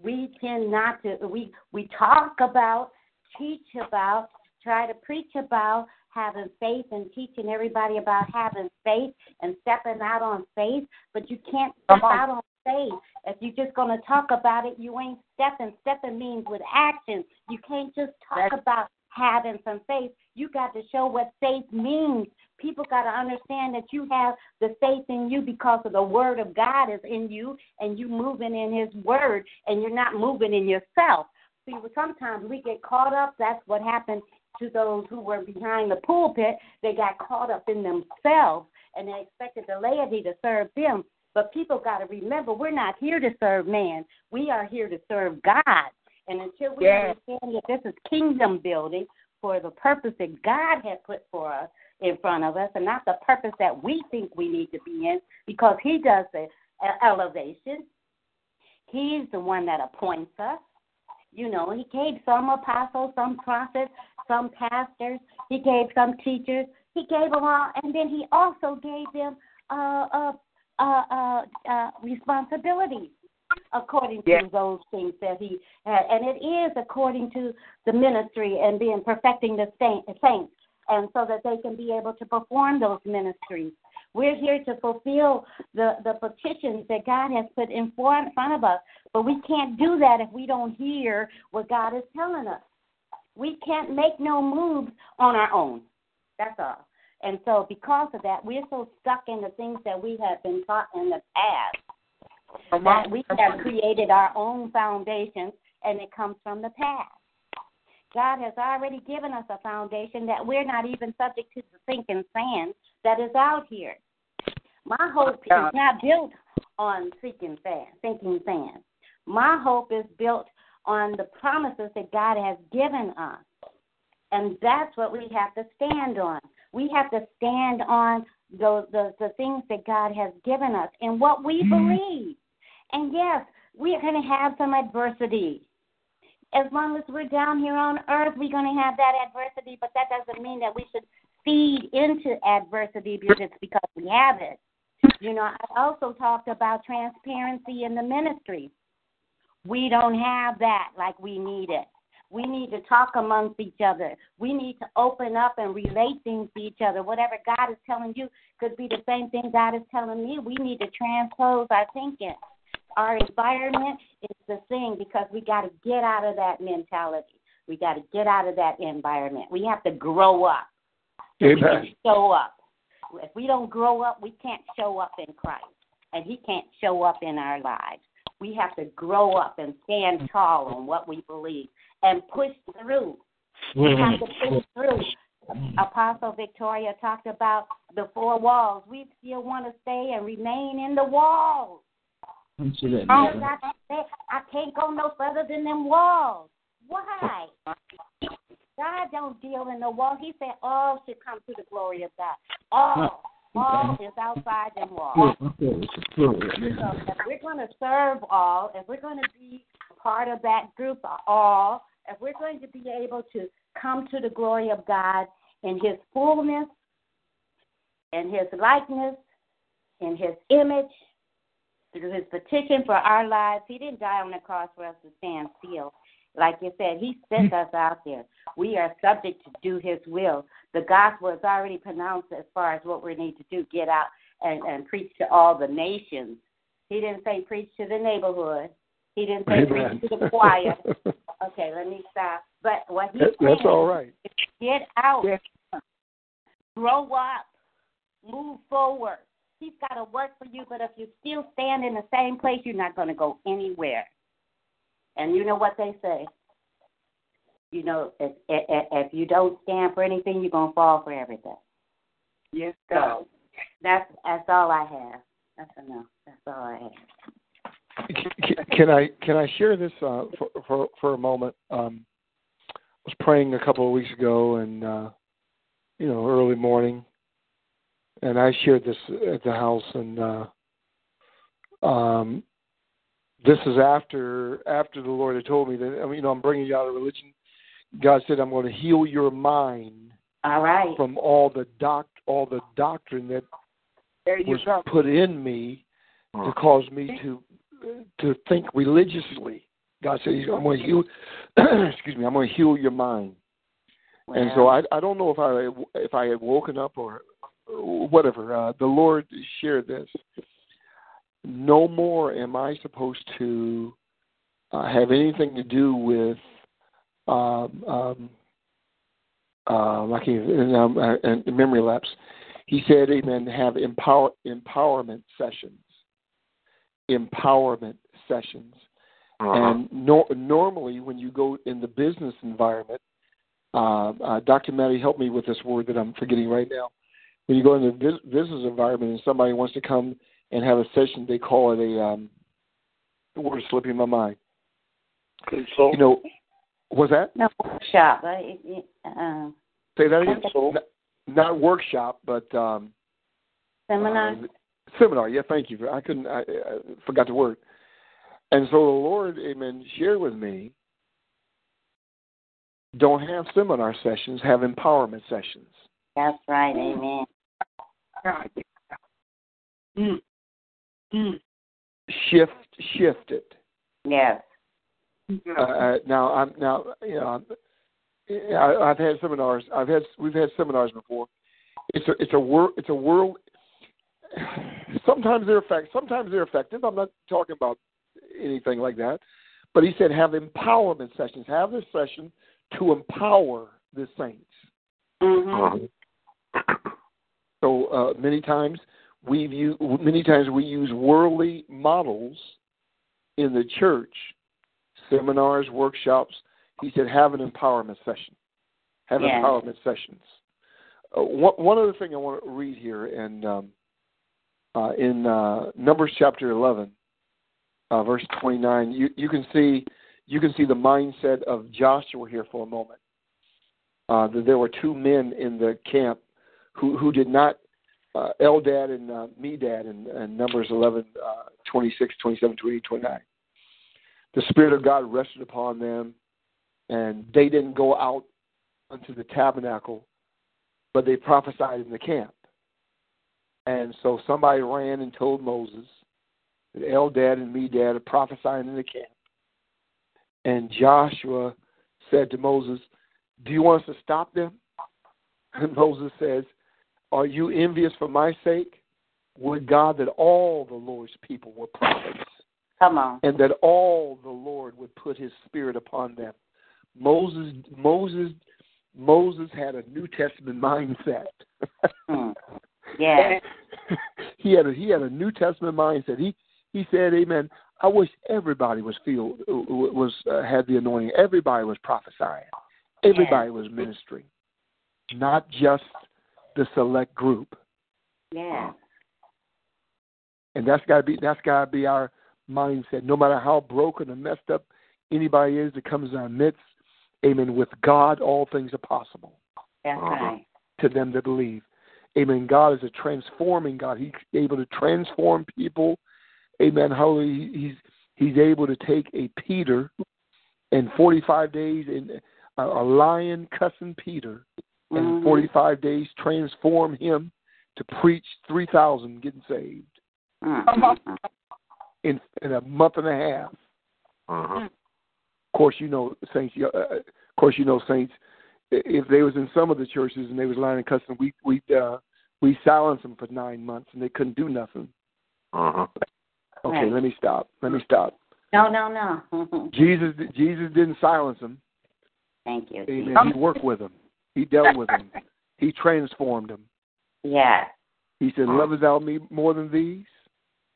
Speaker 5: We tend not to we we talk about, teach about, try to preach about having faith and teaching everybody about having faith and stepping out on faith, but you can't step out on faith. If you're just going to talk about it, you ain't stepping. Stepping means with action. You can't just talk about having some faith. You got to show what faith means. People got to understand that you have the faith in you because of the word of God is in you and you moving in his word and you're not moving in yourself. See, sometimes we get caught up. That's what happened to those who were behind the pulpit. They got caught up in themselves and they expected the laity to serve them. But people got to remember, we're not here to serve man. We are here to serve God. And until we yes. understand that this is kingdom building for the purpose that God has put for us in front of us, and not the purpose that we think we need to be in, because He does the elevation. He's the one that appoints us. You know, He gave some apostles, some prophets, some pastors. He gave some teachers. He gave them all, and then He also gave them uh, uh, uh, uh, uh, responsibilities according to those things that he had. And it is according to the ministry and being perfecting the saints, and so that they can be able to perform those ministries. We're here to fulfill the, the petitions that God has put in front of us, but we can't do that if we don't hear what God is telling us. We can't make no moves on our own. That's all. And so, because of that, we're so stuck in the things that we have been taught in the past that we have created our own foundations, and it comes from the past. God has already given us a foundation that we're not even subject to the sinking sand that is out here. My hope is not built on sinking sand, sinking sand. My hope is built on the promises that God has given us. And that's what we have to stand on. We have to stand on the, the, the things that God has given us and what we mm-hmm. believe. And yes, we are going to have some adversity. As long as we're down here on earth, we're going to have that adversity, but that doesn't mean that we should feed into adversity because because we have it. You know, I also talked about transparency in the ministry. We don't have that like we need it. We need to talk amongst each other. We need to open up and relate things to each other. Whatever God is telling you could be the same thing God is telling me. We need to transpose our thinking. Our environment is the thing because we got to get out of that mentality. We got to get out of that environment. We have to grow up.
Speaker 2: Amen.
Speaker 5: show up. If we don't grow up, we can't show up in Christ, and He can't show up in our lives. We have to grow up and stand tall on what we believe and push through. We have to push through. Apostle Victoria talked about the four walls. We still want to stay and remain in the walls. I, I can't go no further than them walls. Why? God don't deal in the wall. He said all should come to the glory of God. All. All is outside them walls. So if we're going to serve all, if we're going to be part of that group of all, if we're going to be able to come to the glory of God in His fullness, in His likeness, in His image, through His petition for our lives, He didn't die on the cross for us to stand still. Like you said, He sent hmm. us out there. We are subject to do His will. The gospel is already pronounced as far as what we need to do get out and, and preach to all the nations. He didn't say preach to the neighborhood. He didn't say Amen. preach to the choir. [LAUGHS] okay, let me stop. But what he
Speaker 2: that, That's all right.
Speaker 5: Get out. Grow up. Move forward. He's got to work for you, but if you still stand in the same place, you're not going to go anywhere. And you know what they say? You know, if, if, if you don't stand for anything, you're going to fall for everything.
Speaker 7: Yes,
Speaker 5: so that's that's all I have. That's enough. That's all I have.
Speaker 2: Can I can I share this uh, for, for for a moment? Um, I was praying a couple of weeks ago, and uh, you know, early morning, and I shared this at the house, and uh, um, this is after after the Lord had told me that I mean, you know I'm bringing you out of religion. God said I'm going to heal your mind.
Speaker 5: All right.
Speaker 2: From all the doc all the doctrine that was
Speaker 7: go.
Speaker 2: put in me to cause me to to think religiously. God said I'm going to heal. [CLEARS THROAT] excuse me. I'm going to heal your mind. And so I I don't know if I if I had woken up or whatever. Uh, the Lord shared this. No more am I supposed to uh, have anything to do with um, um, uh, like in, um, uh, in memory lapse. He said, "Amen." Have empower empowerment sessions. Empowerment sessions.
Speaker 4: Uh-huh.
Speaker 2: And no, normally, when you go in the business environment, uh, uh, Dr. Matty, help me with this word that I'm forgetting right now. When you go in the bus- business environment and somebody wants to come and have a session, they call it a um, the word is slipping my mind.
Speaker 3: Consult.
Speaker 2: You know, was that?
Speaker 5: No workshop. Uh, uh,
Speaker 2: Say that again.
Speaker 5: Consult.
Speaker 2: Not, not workshop, but um,
Speaker 5: seminar.
Speaker 2: uh, seminar. Yeah, thank you. I couldn't. I, I forgot the word. And so the Lord, Amen, shared with me. Don't have seminar sessions. Have empowerment sessions.
Speaker 5: That's right. Amen.
Speaker 7: Mm. Mm.
Speaker 2: Shift, shift it.
Speaker 5: Yes.
Speaker 2: Uh, uh, now I'm now you know I'm, I, I've had seminars. I've had we've had seminars before. It's a it's a world it's a world. Sometimes they're effective. Sometimes they're effective. I'm not talking about anything like that. But he said have empowerment sessions. Have this session to empower the saints.
Speaker 5: Mm-hmm.
Speaker 2: So uh, many times we view many times we use worldly models in the church, seminars, workshops. He said have an empowerment session. Have
Speaker 5: Yes.
Speaker 2: empowerment sessions. Uh, one, one other thing I want to read here, and um, uh, in uh, Numbers chapter eleven, uh, verse twenty nine, you, you can see you can see the mindset of Joshua here for a moment. Uh, that there were two men in the camp who who did not uh, Eldad and uh, Medad in Numbers 11, uh, 26, 27, 28, 29. The Spirit of God rested upon them, and they didn't go out unto the tabernacle, but they prophesied in the camp. And so somebody ran and told Moses that Eldad and Medad are prophesying in the camp. And Joshua said to Moses, Do you want us to stop them? [LAUGHS] And Moses says, Are you envious for my sake? Would God that all the Lord's people were prophets,
Speaker 5: Come on.
Speaker 2: and that all the Lord would put his spirit upon them. Moses Moses Moses had a New Testament mindset.
Speaker 5: Hmm. [LAUGHS] Yes.
Speaker 2: he had a he had a New Testament mindset. He he said, "Amen." I wish everybody was filled was uh, had the anointing. Everybody was prophesying. Everybody was ministering, not just the select group.
Speaker 5: Yeah.
Speaker 2: Uh, and that's got to be that's got to be our mindset. No matter how broken and messed up anybody is that comes in our midst, Amen. With God, all things are possible
Speaker 5: That's uh-huh. right.
Speaker 2: to them that believe. Amen. God is a transforming God. He's able to transform people. Amen. Hallelujah. He's He's able to take a Peter in 45 days, in a, a lion cussing Peter, in
Speaker 5: Mhm.
Speaker 2: 45 days transform him to preach 3,000 getting saved
Speaker 5: Mm-hmm. [LAUGHS]
Speaker 2: in in a month and a half.
Speaker 4: Uh-huh.
Speaker 2: Of course, you know saints. Uh, of course, you know saints. If they was in some of the churches and they was lying and cussing, we we uh, we silenced them for nine months and they couldn't do nothing.
Speaker 4: Uh-huh.
Speaker 2: Okay,
Speaker 5: Right.
Speaker 2: let me stop. Let me stop.
Speaker 5: No, no, no. [LAUGHS]
Speaker 2: Jesus Jesus didn't silence them.
Speaker 5: Thank you.
Speaker 2: Amen. He worked with them. He dealt with them. He transformed them.
Speaker 5: Yeah.
Speaker 2: He said, "Lovest thou me more than these?"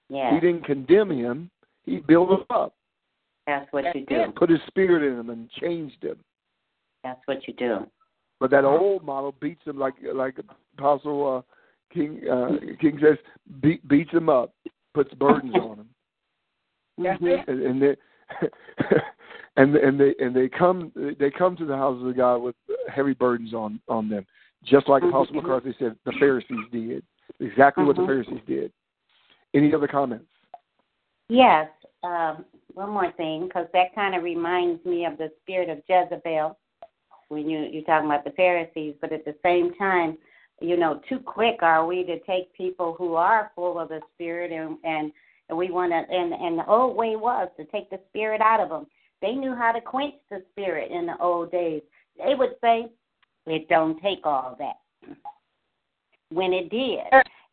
Speaker 5: Yes.
Speaker 2: He didn't condemn him. He built him up,
Speaker 5: That's what you do.
Speaker 2: put his spirit in him, and changed him.
Speaker 5: That's what you do.
Speaker 2: But that old model beats him like like Apostle uh, King uh, King says, beat, beats him up, puts burdens [LAUGHS] on him,
Speaker 5: Mhm.
Speaker 2: and and, then, [LAUGHS] and and they and they come they come to the houses of God with heavy burdens on on them, just like Apostle
Speaker 5: Mm-hmm.
Speaker 2: McCarthy said the Pharisees did. Exactly what the
Speaker 5: Mhm.
Speaker 2: Pharisees did. Any other comments?
Speaker 5: Yes. Um, one more thing, because that kind of reminds me of the spirit of Jezebel when you you're talking about the Pharisees, but at the same time, you know, too quick are we to take people who are full of the spirit and and, and we want to and and the old way was to take the spirit out of them. They knew how to quench the spirit in the old days. They would say, "It don't take all that." When it did,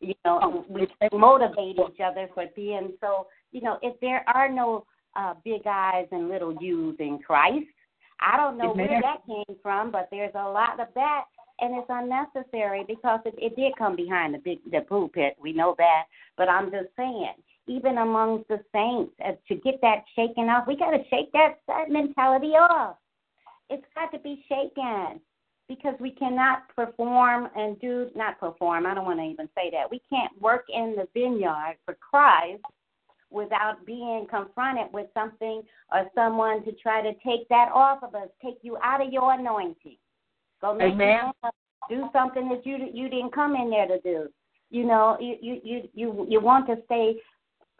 Speaker 5: you know, we motivate each other for being so. You know, if there are no uh, big eyes and little U's in Christ, I don't know where that came from, but there's a lot of that, and it's unnecessary because it, it did come behind the big the pulpit. We know that, but I'm just saying, even amongst the saints, uh, to get that shaken off, we got to shake that that mentality off. It's got to be shaken because we cannot perform and do not perform. I don't want to even say that. We can't work in the vineyard for Christ without being confronted with something or someone to try to take that off of us, take you out of your anointing. Go make
Speaker 7: Amen.
Speaker 5: do something that you you didn't come in there to do. You know, you you you you, you want to stay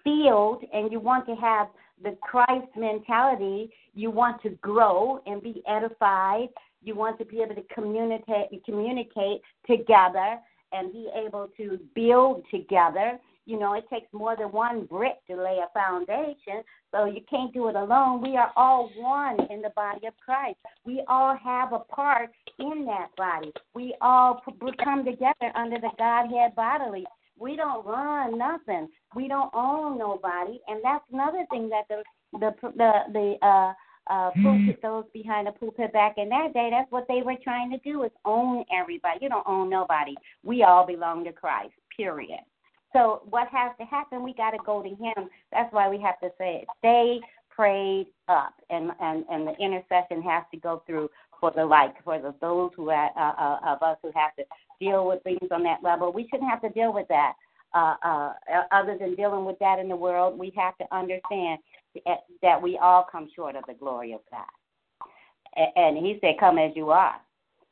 Speaker 5: filled and you want to have the Christ mentality. You want to grow and be edified. You want to be able to communicate communicate together and be able to build together. You know, it takes more than one brick to lay a foundation, so you can't do it alone. We are all one in the body of Christ. We all have a part in that body. We all come together under the Godhead bodily. We don't run nothing. We don't own nobody, and that's another thing that the the the the uh uh pulpit those behind the pulpit back in that day. That's what they were trying to do is own everybody. You don't own nobody. We all belong to Christ. Period. So what has to happen? We got to go to Him. That's why we have to say it. Stay prayed up, and and and the intercession has to go through for the like for the those who ha uh, uh, of us who have to deal with things on that level. We shouldn't have to deal with that. Uh, uh, other than dealing with that in the world, we have to understand that- we all come short of the glory of God. And He said, "Come as you are."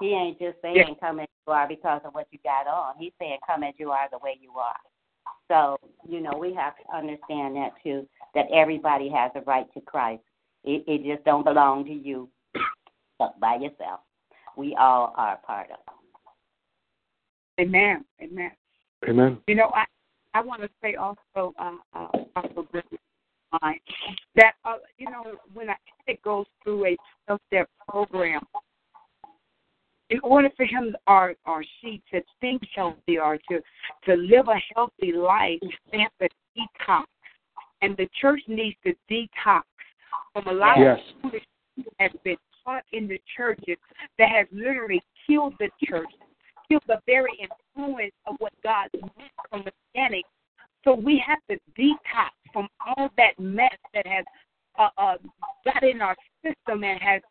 Speaker 5: He ain't just saying,
Speaker 7: Yeah.
Speaker 5: "Come as you are" because of what you got on. He's saying, "Come as you are, the way you are." So you know, we have to understand that too. That everybody has a right to Christ. It, it just don't belong to you by yourself. We all are part of it.
Speaker 7: Amen. Amen.
Speaker 2: Amen.
Speaker 7: You know, I I want to say also, uh, uh, also this is mine, that uh, you know when a addict goes through a twelve-step program, in order for him or or she to think healthy or to to live a healthy life, they have to detox, and the church needs to detox from a lot
Speaker 2: Yes.
Speaker 7: of that has been taught in the churches that has literally killed the church, the very influence of what God meant from the beginning. So we have to detox from all that mess that has uh, uh, got in our system and has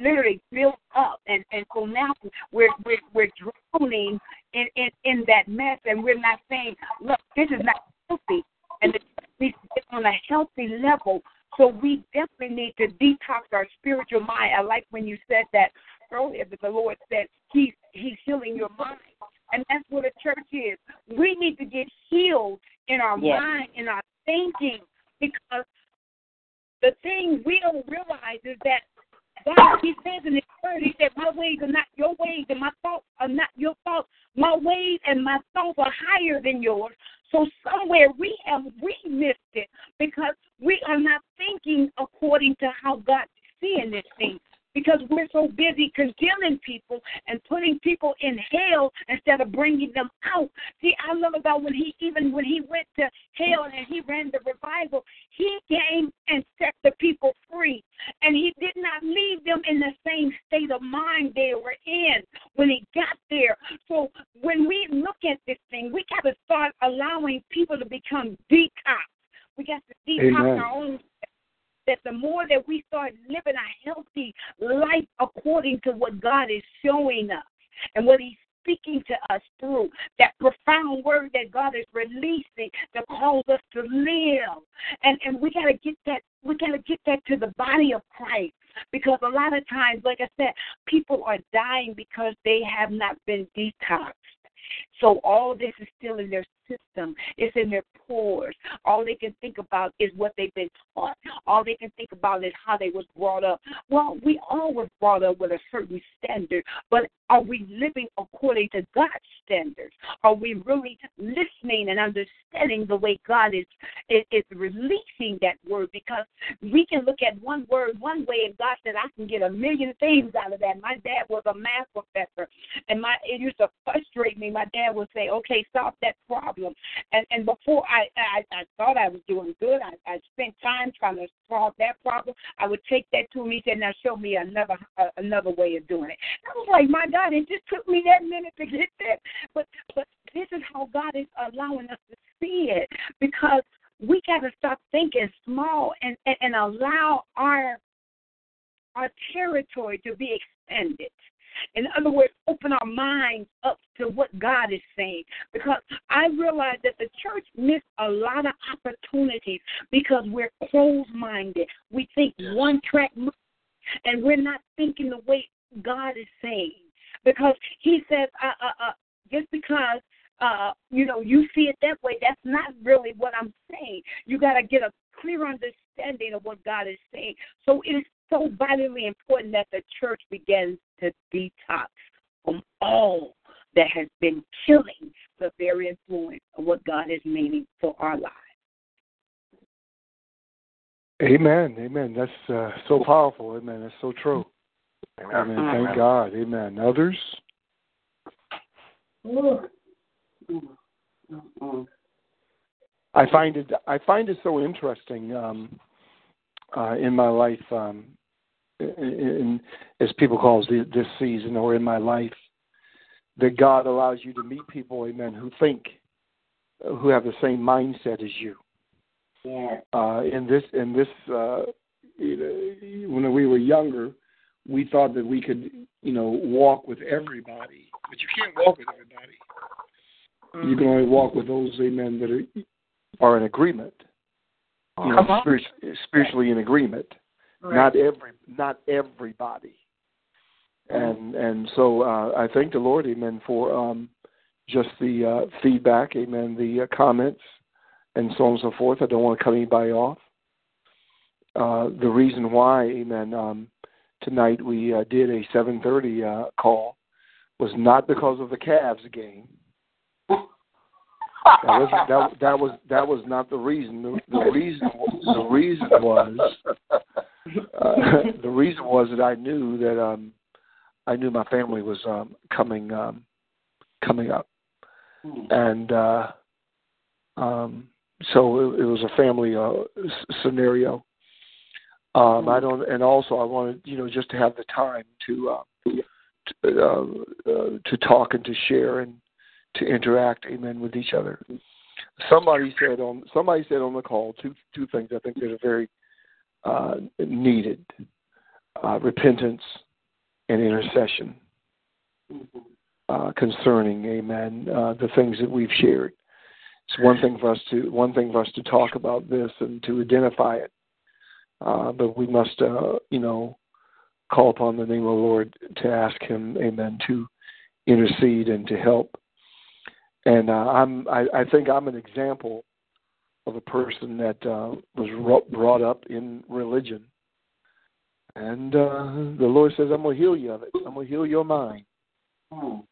Speaker 7: literally built up, and and so now we're we're we're drowning in in in that mess, and we're not saying, look, this is not healthy, and to get on a healthy level. So we definitely need to detox our spiritual mind. I like when you said that earlier that the Lord said He's He's healing your mind. And that's what a church is. We need to get healed in our
Speaker 5: Yes.
Speaker 7: mind, in our thinking, because the thing we don't realize is that God, He says in His Word, He said, "My ways are not your ways, and my thoughts are not your thoughts. My ways and my thoughts are higher than yours." So somewhere we have we missed it because we are not thinking according to how God is seeing this thing. Because we're so busy condemning people and putting people in hell instead of bringing them out. See, I love about when he even when he went to hell and he ran the revival, he came and set the people free, and he did not leave them in the same state of mind they were in when he got there. So when we look at this thing, we got to start allowing people to become detox. We got to detox
Speaker 2: Amen.
Speaker 7: our own that the more that we start living a healthy life according to what God is showing us and what He's speaking to us through, that profound word that God is releasing to cause us to live. And and we gotta get that we we got to get that to the body of Christ because a lot of times, like I said, people are dying because they have not been detoxed. So all this is still in their system. It's in their pores. All they can think about is what they've been taught. All they can think about is how they was brought up. Well, we all were brought up with a certain standard, but are we living according to God's standards? Are we really listening and understanding the way God is, is, is releasing that word? Because we can look at one word one way, and God said, I can get a million things out of that. My dad was a math professor, and my it used to frustrate me. My dad would say, Okay, stop that problem. And and before I I, I thought I was doing good, I, I spent time trying to solve that problem. I would take that to him. He said, Now show me another uh, another way of doing it. I was like, My God, it just took me that minute to get there. But but this is how God is allowing us to see it because we got to stop thinking small and, and, and allow our our territory to be expanded. In other words, open our minds up to what God is saying. Because I realize that the church missed a lot of opportunities because we're closed minded. We think one track and we're not thinking the way God is saying. Because He says, uh, uh, uh, just because uh, you know, you see it that way, that's not really what I'm saying. You got to get a clear understanding of what God is saying. So it is so vitally important that the church begins to detox from all that has been killing the very influence of what God is meaning for our lives.
Speaker 2: Amen. Amen. That's uh, so powerful. Amen. That's so true. Amen. Amen. Thank God. Amen. Others? I find it I find it so interesting um, uh, in my life, um, in, as people call it this season, or in my life, that God allows you to meet people, amen, who think, who have the same mindset as you.
Speaker 5: Yeah.
Speaker 2: Uh, in this, in this, uh, you know, when we were younger, we thought that we could, you know, walk with everybody, but you can't walk with everybody. Mm-hmm. You can only walk with those, amen, that are are in agreement. You know, spiritually, spiritually in agreement. Right. Not every, not everybody. And and so uh, I thank the Lord, Amen, for um, just the uh, feedback, Amen, the uh, comments, and so on and so forth. I don't want to cut anybody off. Uh, the reason why, Amen, um, tonight we uh, did a 7:30 uh, call was not because of the Cavs game that was that, that was that was not the reason. The, the reason the reason was uh, [LAUGHS] the reason was that I knew that um I knew my family was um coming um coming up, and uh um so it, it was a family uh scenario. Um I don't and also I wanted you know just to have the time to uh to, uh, uh, to talk and to share and to interact, amen, with each other. Somebody said on somebody said on the call two two things I think that are very uh, needed: uh, repentance and intercession uh, concerning, amen, uh, the things that we've shared. It's one thing for us to one thing for us to talk about this and to identify it, uh, but we must, uh, you know, call upon the name of the Lord to ask Him, amen, to intercede and to help and uh, I'm I, I think I'm an example of a person that uh, was ro- brought up in religion, and uh, the Lord says, "I'm gonna heal you of it. I'm gonna heal your mind. I'm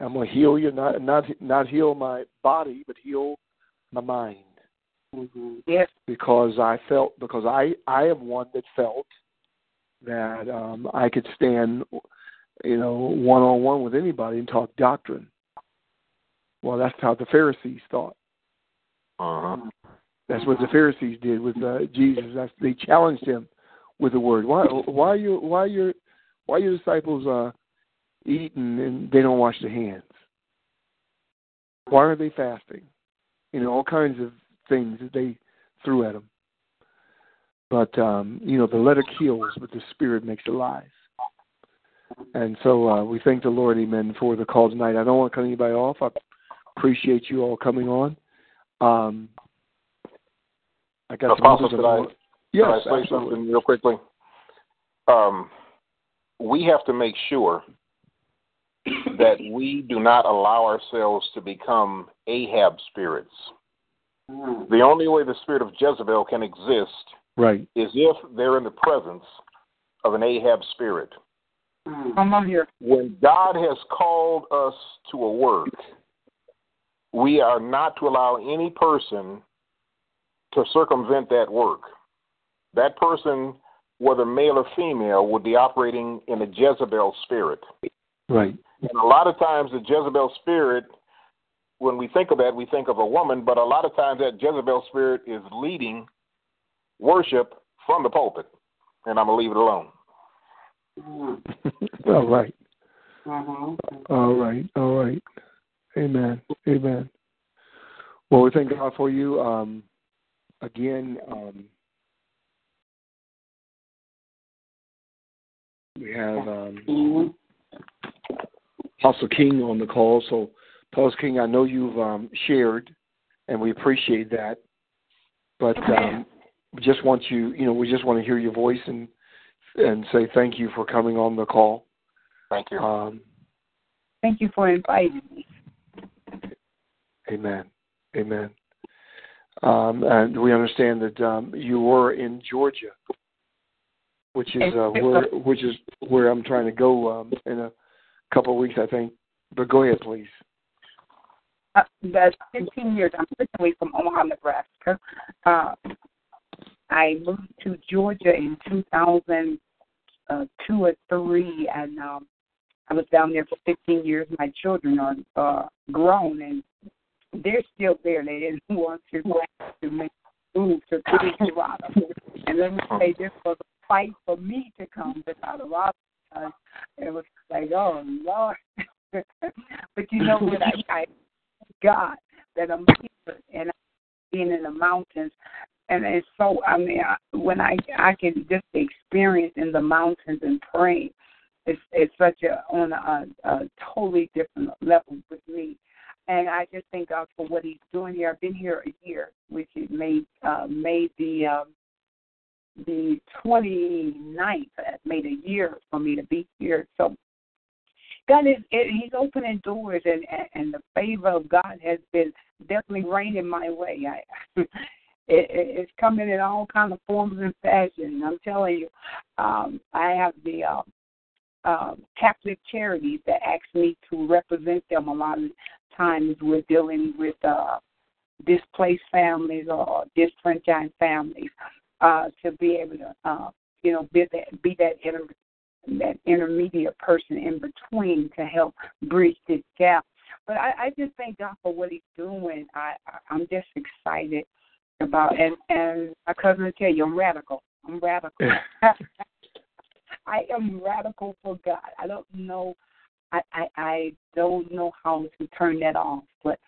Speaker 2: gonna heal you, not not not heal my body, but heal my mind."
Speaker 7: Mm-hmm. Yes,
Speaker 2: because I felt because I I am one that felt that um, I could stand, you know, one on one with anybody and talk doctrine well, that's how the Pharisees thought.
Speaker 4: Uh-huh.
Speaker 2: That's what the Pharisees did with uh, Jesus. That's, they challenged him with the word. Why? Why are you? Why your? Why your disciples uh, eating and they don't wash their hands? Why are they fasting? You know, all kinds of things that they threw at him. But um, you know, the letter kills, but the spirit makes alive. And so uh, we thank the Lord, Amen, for the call tonight. I don't want to cut anybody off. I appreciate you all coming on. Um, I got
Speaker 4: Apostle,
Speaker 2: some
Speaker 4: could I,
Speaker 2: yes,
Speaker 4: could I say
Speaker 2: absolutely.
Speaker 4: something real quickly? Um, we have to make sure that we do not allow ourselves to become Ahab spirits. The only way the spirit of Jezebel can exist
Speaker 2: Right.
Speaker 4: is if they're in the presence of an Ahab spirit.
Speaker 7: Come on here.
Speaker 4: When God has called us to a work, we are not to allow any person to circumvent that work. That person, whether male or female, would be operating in a Jezebel spirit.
Speaker 2: Right.
Speaker 4: And a lot of times, the Jezebel spirit, when we think of that, we think of a woman, but a lot of times that Jezebel spirit is leading worship from the pulpit. And I'm going to leave it alone. [LAUGHS]
Speaker 2: All right.
Speaker 5: Mm-hmm.
Speaker 2: All right. All right. Amen. Amen. Well, we thank God for you. Um, again, um, we have um, Apostle King on the call. So, Apostle King, I know you've um, shared, and we appreciate that. But um, we just want you, you know, we just want to hear your voice and and say thank you for coming on the call.
Speaker 4: Thank you.
Speaker 2: Um,
Speaker 7: Thank you for inviting me.
Speaker 2: Amen. Amen. Um, and we understand that um, you were in Georgia, which is uh, where which is where I'm trying to go um, in a couple of weeks, I think. But go ahead, please.
Speaker 7: Uh, that's 15 years. I'm originally from Omaha, Nebraska. Uh, I moved to Georgia in 2002 or three, and um, I was down there for 15 years. My children are uh, grown, and they're still there. They didn't [LAUGHS] want to to make move to Colorado. And let me say, this was a fight for me to come to Colorado. Uh, it was like, oh Lord. [LAUGHS] but you know what? I, [LAUGHS] I God that I'm here and being in the mountains. And it's so, I mean, I, when I I can just experience in the mountains and praying, it's it's such a on a, a totally different level with me. And I just thank God for what He's doing here. I've been here a year, which is made uh, made the um, the 29th. That made a year for me to be here. So God is He's opening doors, and and the favor of God has been definitely raining my way. I, [LAUGHS] it, it's coming in all kind of forms and fashion. I'm telling you, um, I have the uh, uh, Catholic charities that ask me to represent them. A lot of times we're dealing with uh, displaced families or disfranchised families uh, to be able to, uh, you know, be that be that inter- that intermediate person in between to help bridge this gap. But I, I just thank God for what He's doing. I, I I'm just excited about and and my cousin will tell you I'm radical. I'm radical. [LAUGHS] [LAUGHS] I am radical for God. I don't know I, I I don't know how to turn that off, but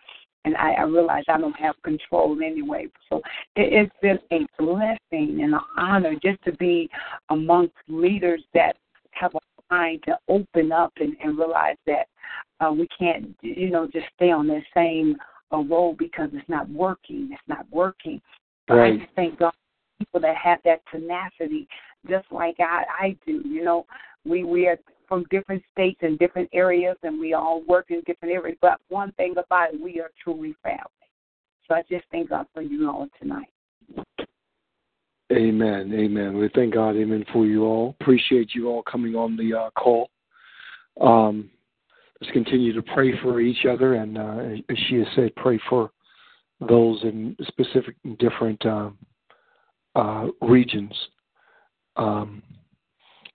Speaker 7: and I, I realize I don't have control anyway. So it, it's been a blessing and an honor just to be amongst leaders that have a mind to open up and, and realize that uh, we can't, you know, just stay on the same uh, role because it's not working. It's not working. But
Speaker 2: Right.
Speaker 7: I just thank God people that have that tenacity, just like I, I do. You know, we we are from different states and different areas, and we all work in different areas. But one thing about it, we are truly family. So I just thank God for you all tonight.
Speaker 2: Amen. Amen. We thank God, amen, for you all. Appreciate you all coming on the uh, call. Um, let's continue to pray for each other, and uh, as she has said, pray for those in specific different um, uh, regions. Um,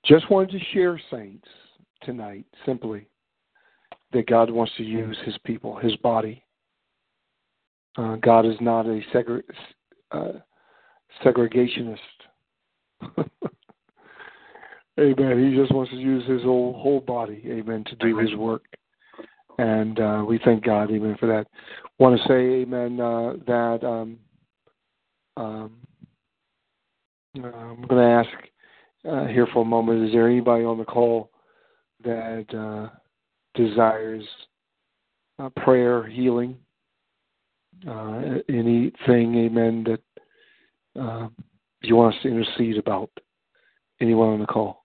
Speaker 2: just wanted to share, saints, tonight, simply that God wants to use His people, His body. Uh, God is not a segre- uh, segregationist. [LAUGHS] amen. He just wants to use his whole whole body, amen, to do his work. And uh, we thank God, amen, for that. Want to say, amen, uh, that um, um, I'm going to ask uh, here for a moment: Is there anybody on the call that uh, desires uh, prayer, healing, uh, anything, amen, that uh, do you want us to intercede about anyone on the call?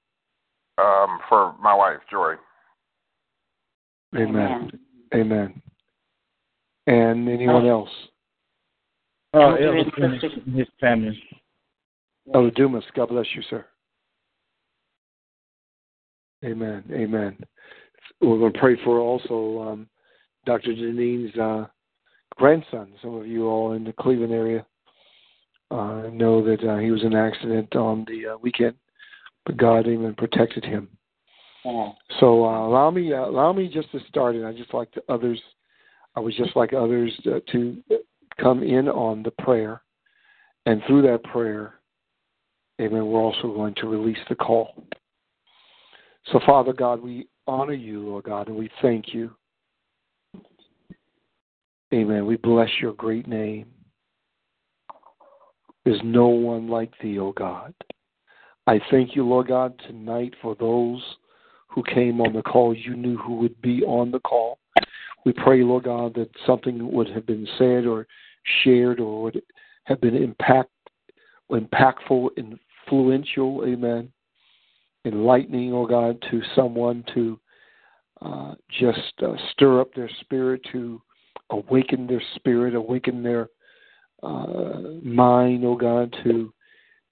Speaker 4: Um, for my wife, Joy.
Speaker 2: Amen. Amen. And anyone else?
Speaker 8: Oh, Elder Dumas and his family.
Speaker 2: Elder Dumas, God bless you, sir. Amen. Amen. We're going to pray for also um, Dr. Janine's uh, grandson. Some of you all in the Cleveland area uh, know that uh, he was in an accident on the uh, weekend, but God even protected him.
Speaker 5: Yeah.
Speaker 2: So uh, allow me, uh, allow me just to start, and I just like the others. I would just like others uh, to come in on the prayer, and through that prayer, Amen. We're also going to release the call. So, Father God, we honor you, Lord God, and we thank you. Amen. We bless your great name. There's no one like thee, O God. I thank you, Lord God, tonight for those who came on the call. You knew who would be on the call. We pray, Lord God, that something would have been said or shared or would have been impact, impactful, influential, amen, enlightening, oh God, to someone to uh, just uh, stir up their spirit, to awaken their spirit, awaken their uh, mind, oh God, to,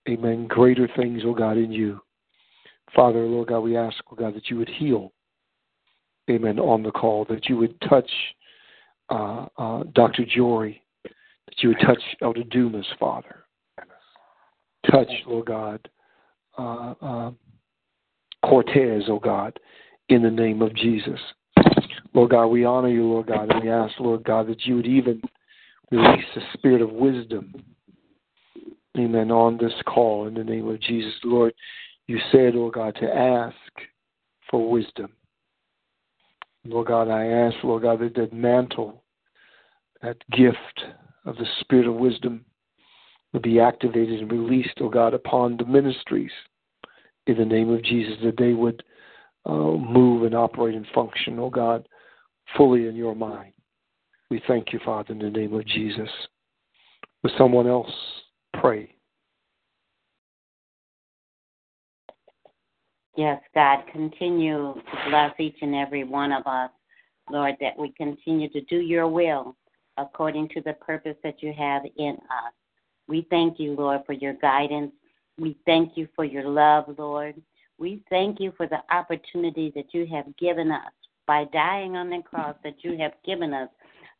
Speaker 2: amen, greater things, oh God, in you. Father, Lord God, we ask, oh God, that you would heal, amen, on the call, that you would touch uh, uh, Dr. Jory, that you would touch Elder Dumas, Father. Touch, Lord God, uh, uh, Cortez, oh God, in the name of Jesus. Lord God, we honor you, Lord God, and we ask, Lord God, that you would even release the spirit of wisdom, amen, on this call in the name of Jesus. Lord, you said, Lord God, to ask for wisdom. Lord God, I ask, Lord God, that that mantle, that gift of the spirit of wisdom would be activated and released, oh God, upon the ministries in the name of Jesus, that they would uh, move and operate and function, oh God, fully in your mind. We thank you, Father, in the name of Jesus. Will someone else pray?
Speaker 5: Yes, God, continue to bless each and every one of us, Lord, that we continue to do your will according to the purpose that you have in us. We thank you, Lord, for your guidance. We thank you for your love, Lord. We thank you for the opportunity that you have given us by dying on the cross, that you have given us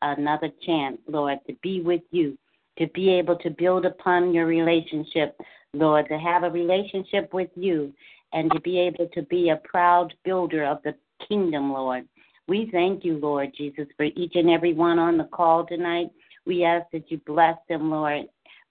Speaker 5: another chance, Lord, to be with you, to be able to build upon your relationship, Lord, to have a relationship with you, and to be able to be a proud builder of the kingdom, Lord. We thank you, Lord Jesus, for each and every one on the call tonight. We ask that you bless them, Lord.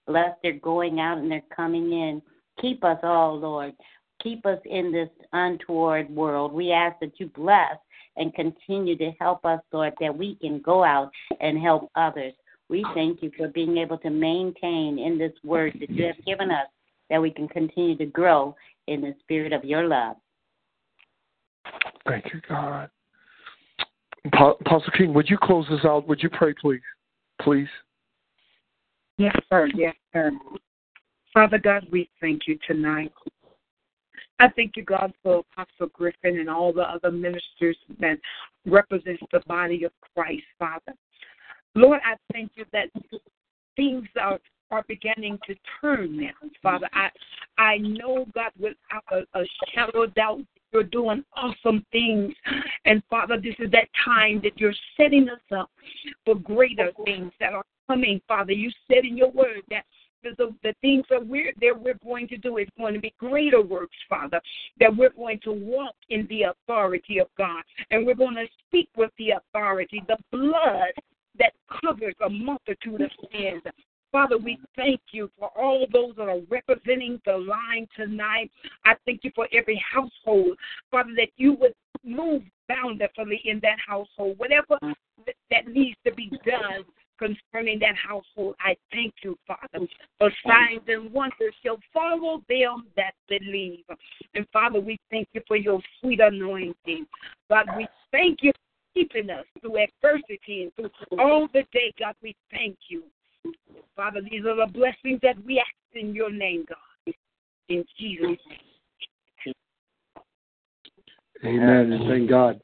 Speaker 5: Bless their going out and their coming in. Keep us all, Lord. Keep us in this untoward world. We ask that you bless and continue to help us, Lord, that we can go out and help others. We thank you for being able to maintain in this word that you have given us, that we can continue to grow in the spirit of your love.
Speaker 2: Thank you, God. Apostle King, would you close this out? Would you pray, please? Please.
Speaker 7: Yes, sir. Yes, sir. Father God, we thank you tonight. I thank you, God, for Apostle Griffin and all the other ministers that represent the body of Christ, Father. Lord, I thank you that things are are beginning to turn now, Father. I I know, God, without a, a shadow of doubt, you're doing awesome things. And Father, this is that time that you're setting us up for greater things that are coming, Father. You said in your word that the, the things that we're that we're going to do is going to be greater works, Father. That we're going to walk in the authority of God, and we're going to speak with the authority, the blood that covers a multitude of sins. Father, we thank you for all those that are representing the line tonight. I thank you for every household, Father, that you would move bountifully in that household. Whatever that needs to be done concerning that household, I thank you, Father, for signs and wonders shall follow them that believe. And Father, we thank you for your sweet anointing. God, we thank you for keeping us through adversity and through all the day. God, we thank you. Father, these are the blessings that we ask in your name, God. In Jesus' name.
Speaker 2: Amen. And thank God.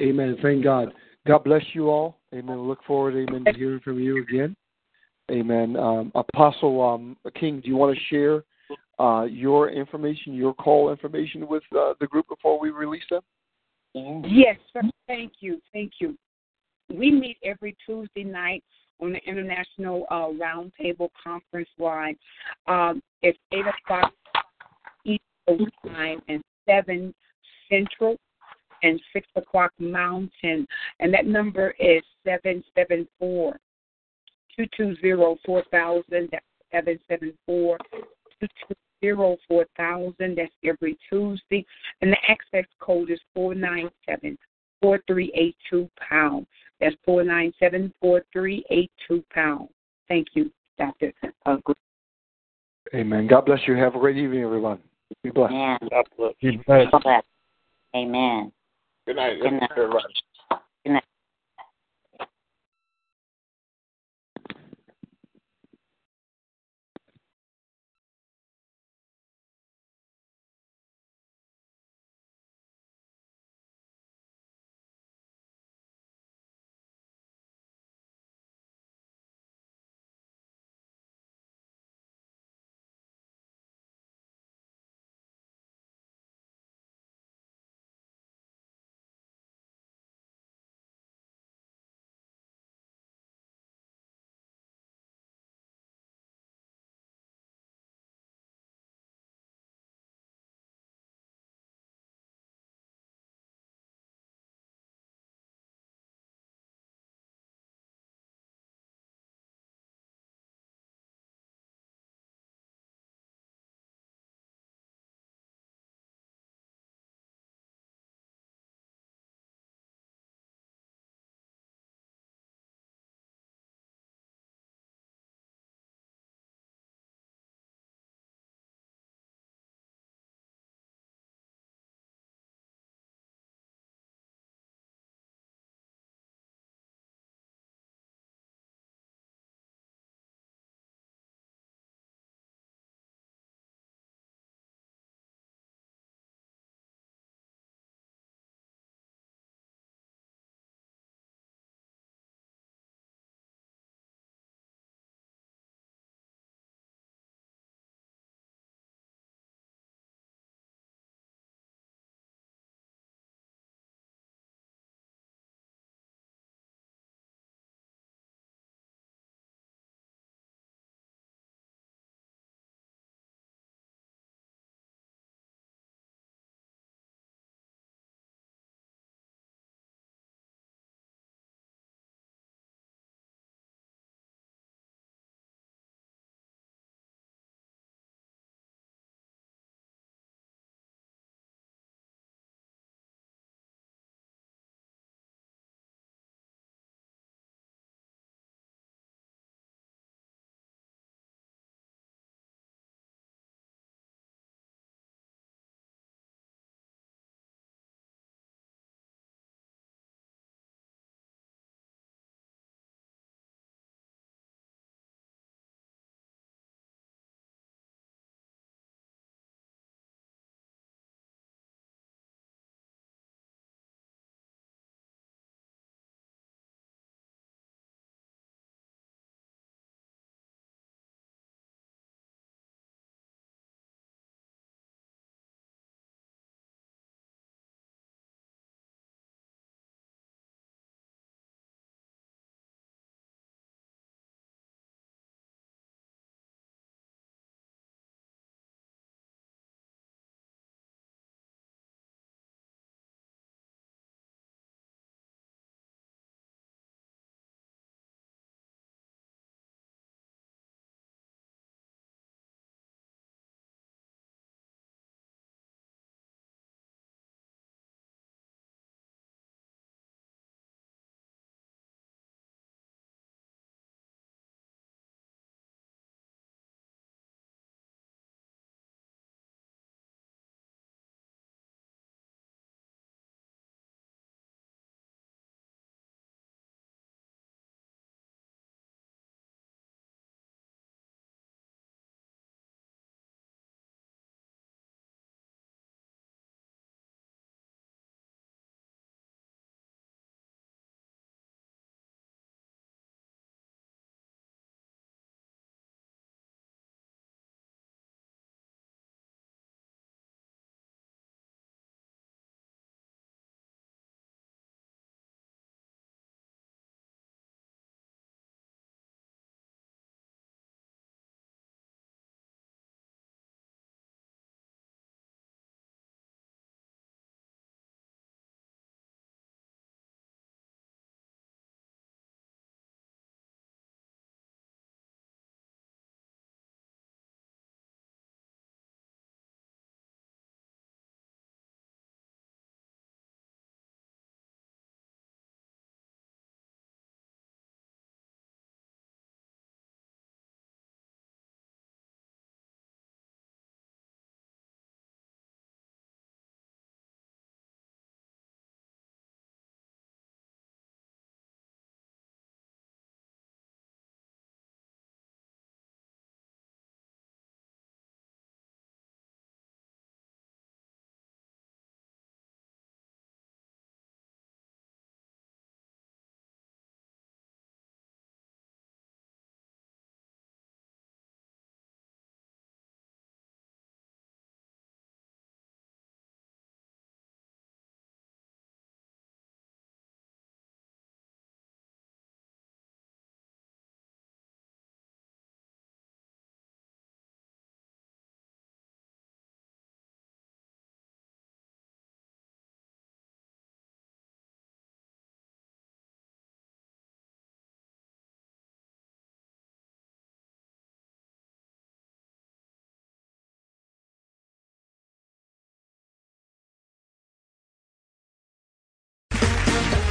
Speaker 2: Amen. Thank God. God bless you all. Amen. Look forward, amen, to hearing from you again. Amen. Um, Apostle um, King, do you want to share uh, your information, your call information with uh, the group before we release them?
Speaker 7: Yes, sir. Thank you. Thank you. We meet every Tuesday night on the International uh, Roundtable Conference line. Um, it's 8 o'clock Eastern time and 7 Central and 6 o'clock Mountain. And that number is 774 220 4000. That's 774 220 4000. That's every Tuesday. And the access code is 497 4382 pound. That's 497 4382 pound. Thank you, Dr. Uh,
Speaker 2: Amen. God bless you. Have a great evening, everyone. Be blessed.
Speaker 5: Amen.
Speaker 8: God bless.
Speaker 5: Be blessed. Amen.
Speaker 4: Good night,
Speaker 5: Good night.
Speaker 4: everybody.
Speaker 5: Good night.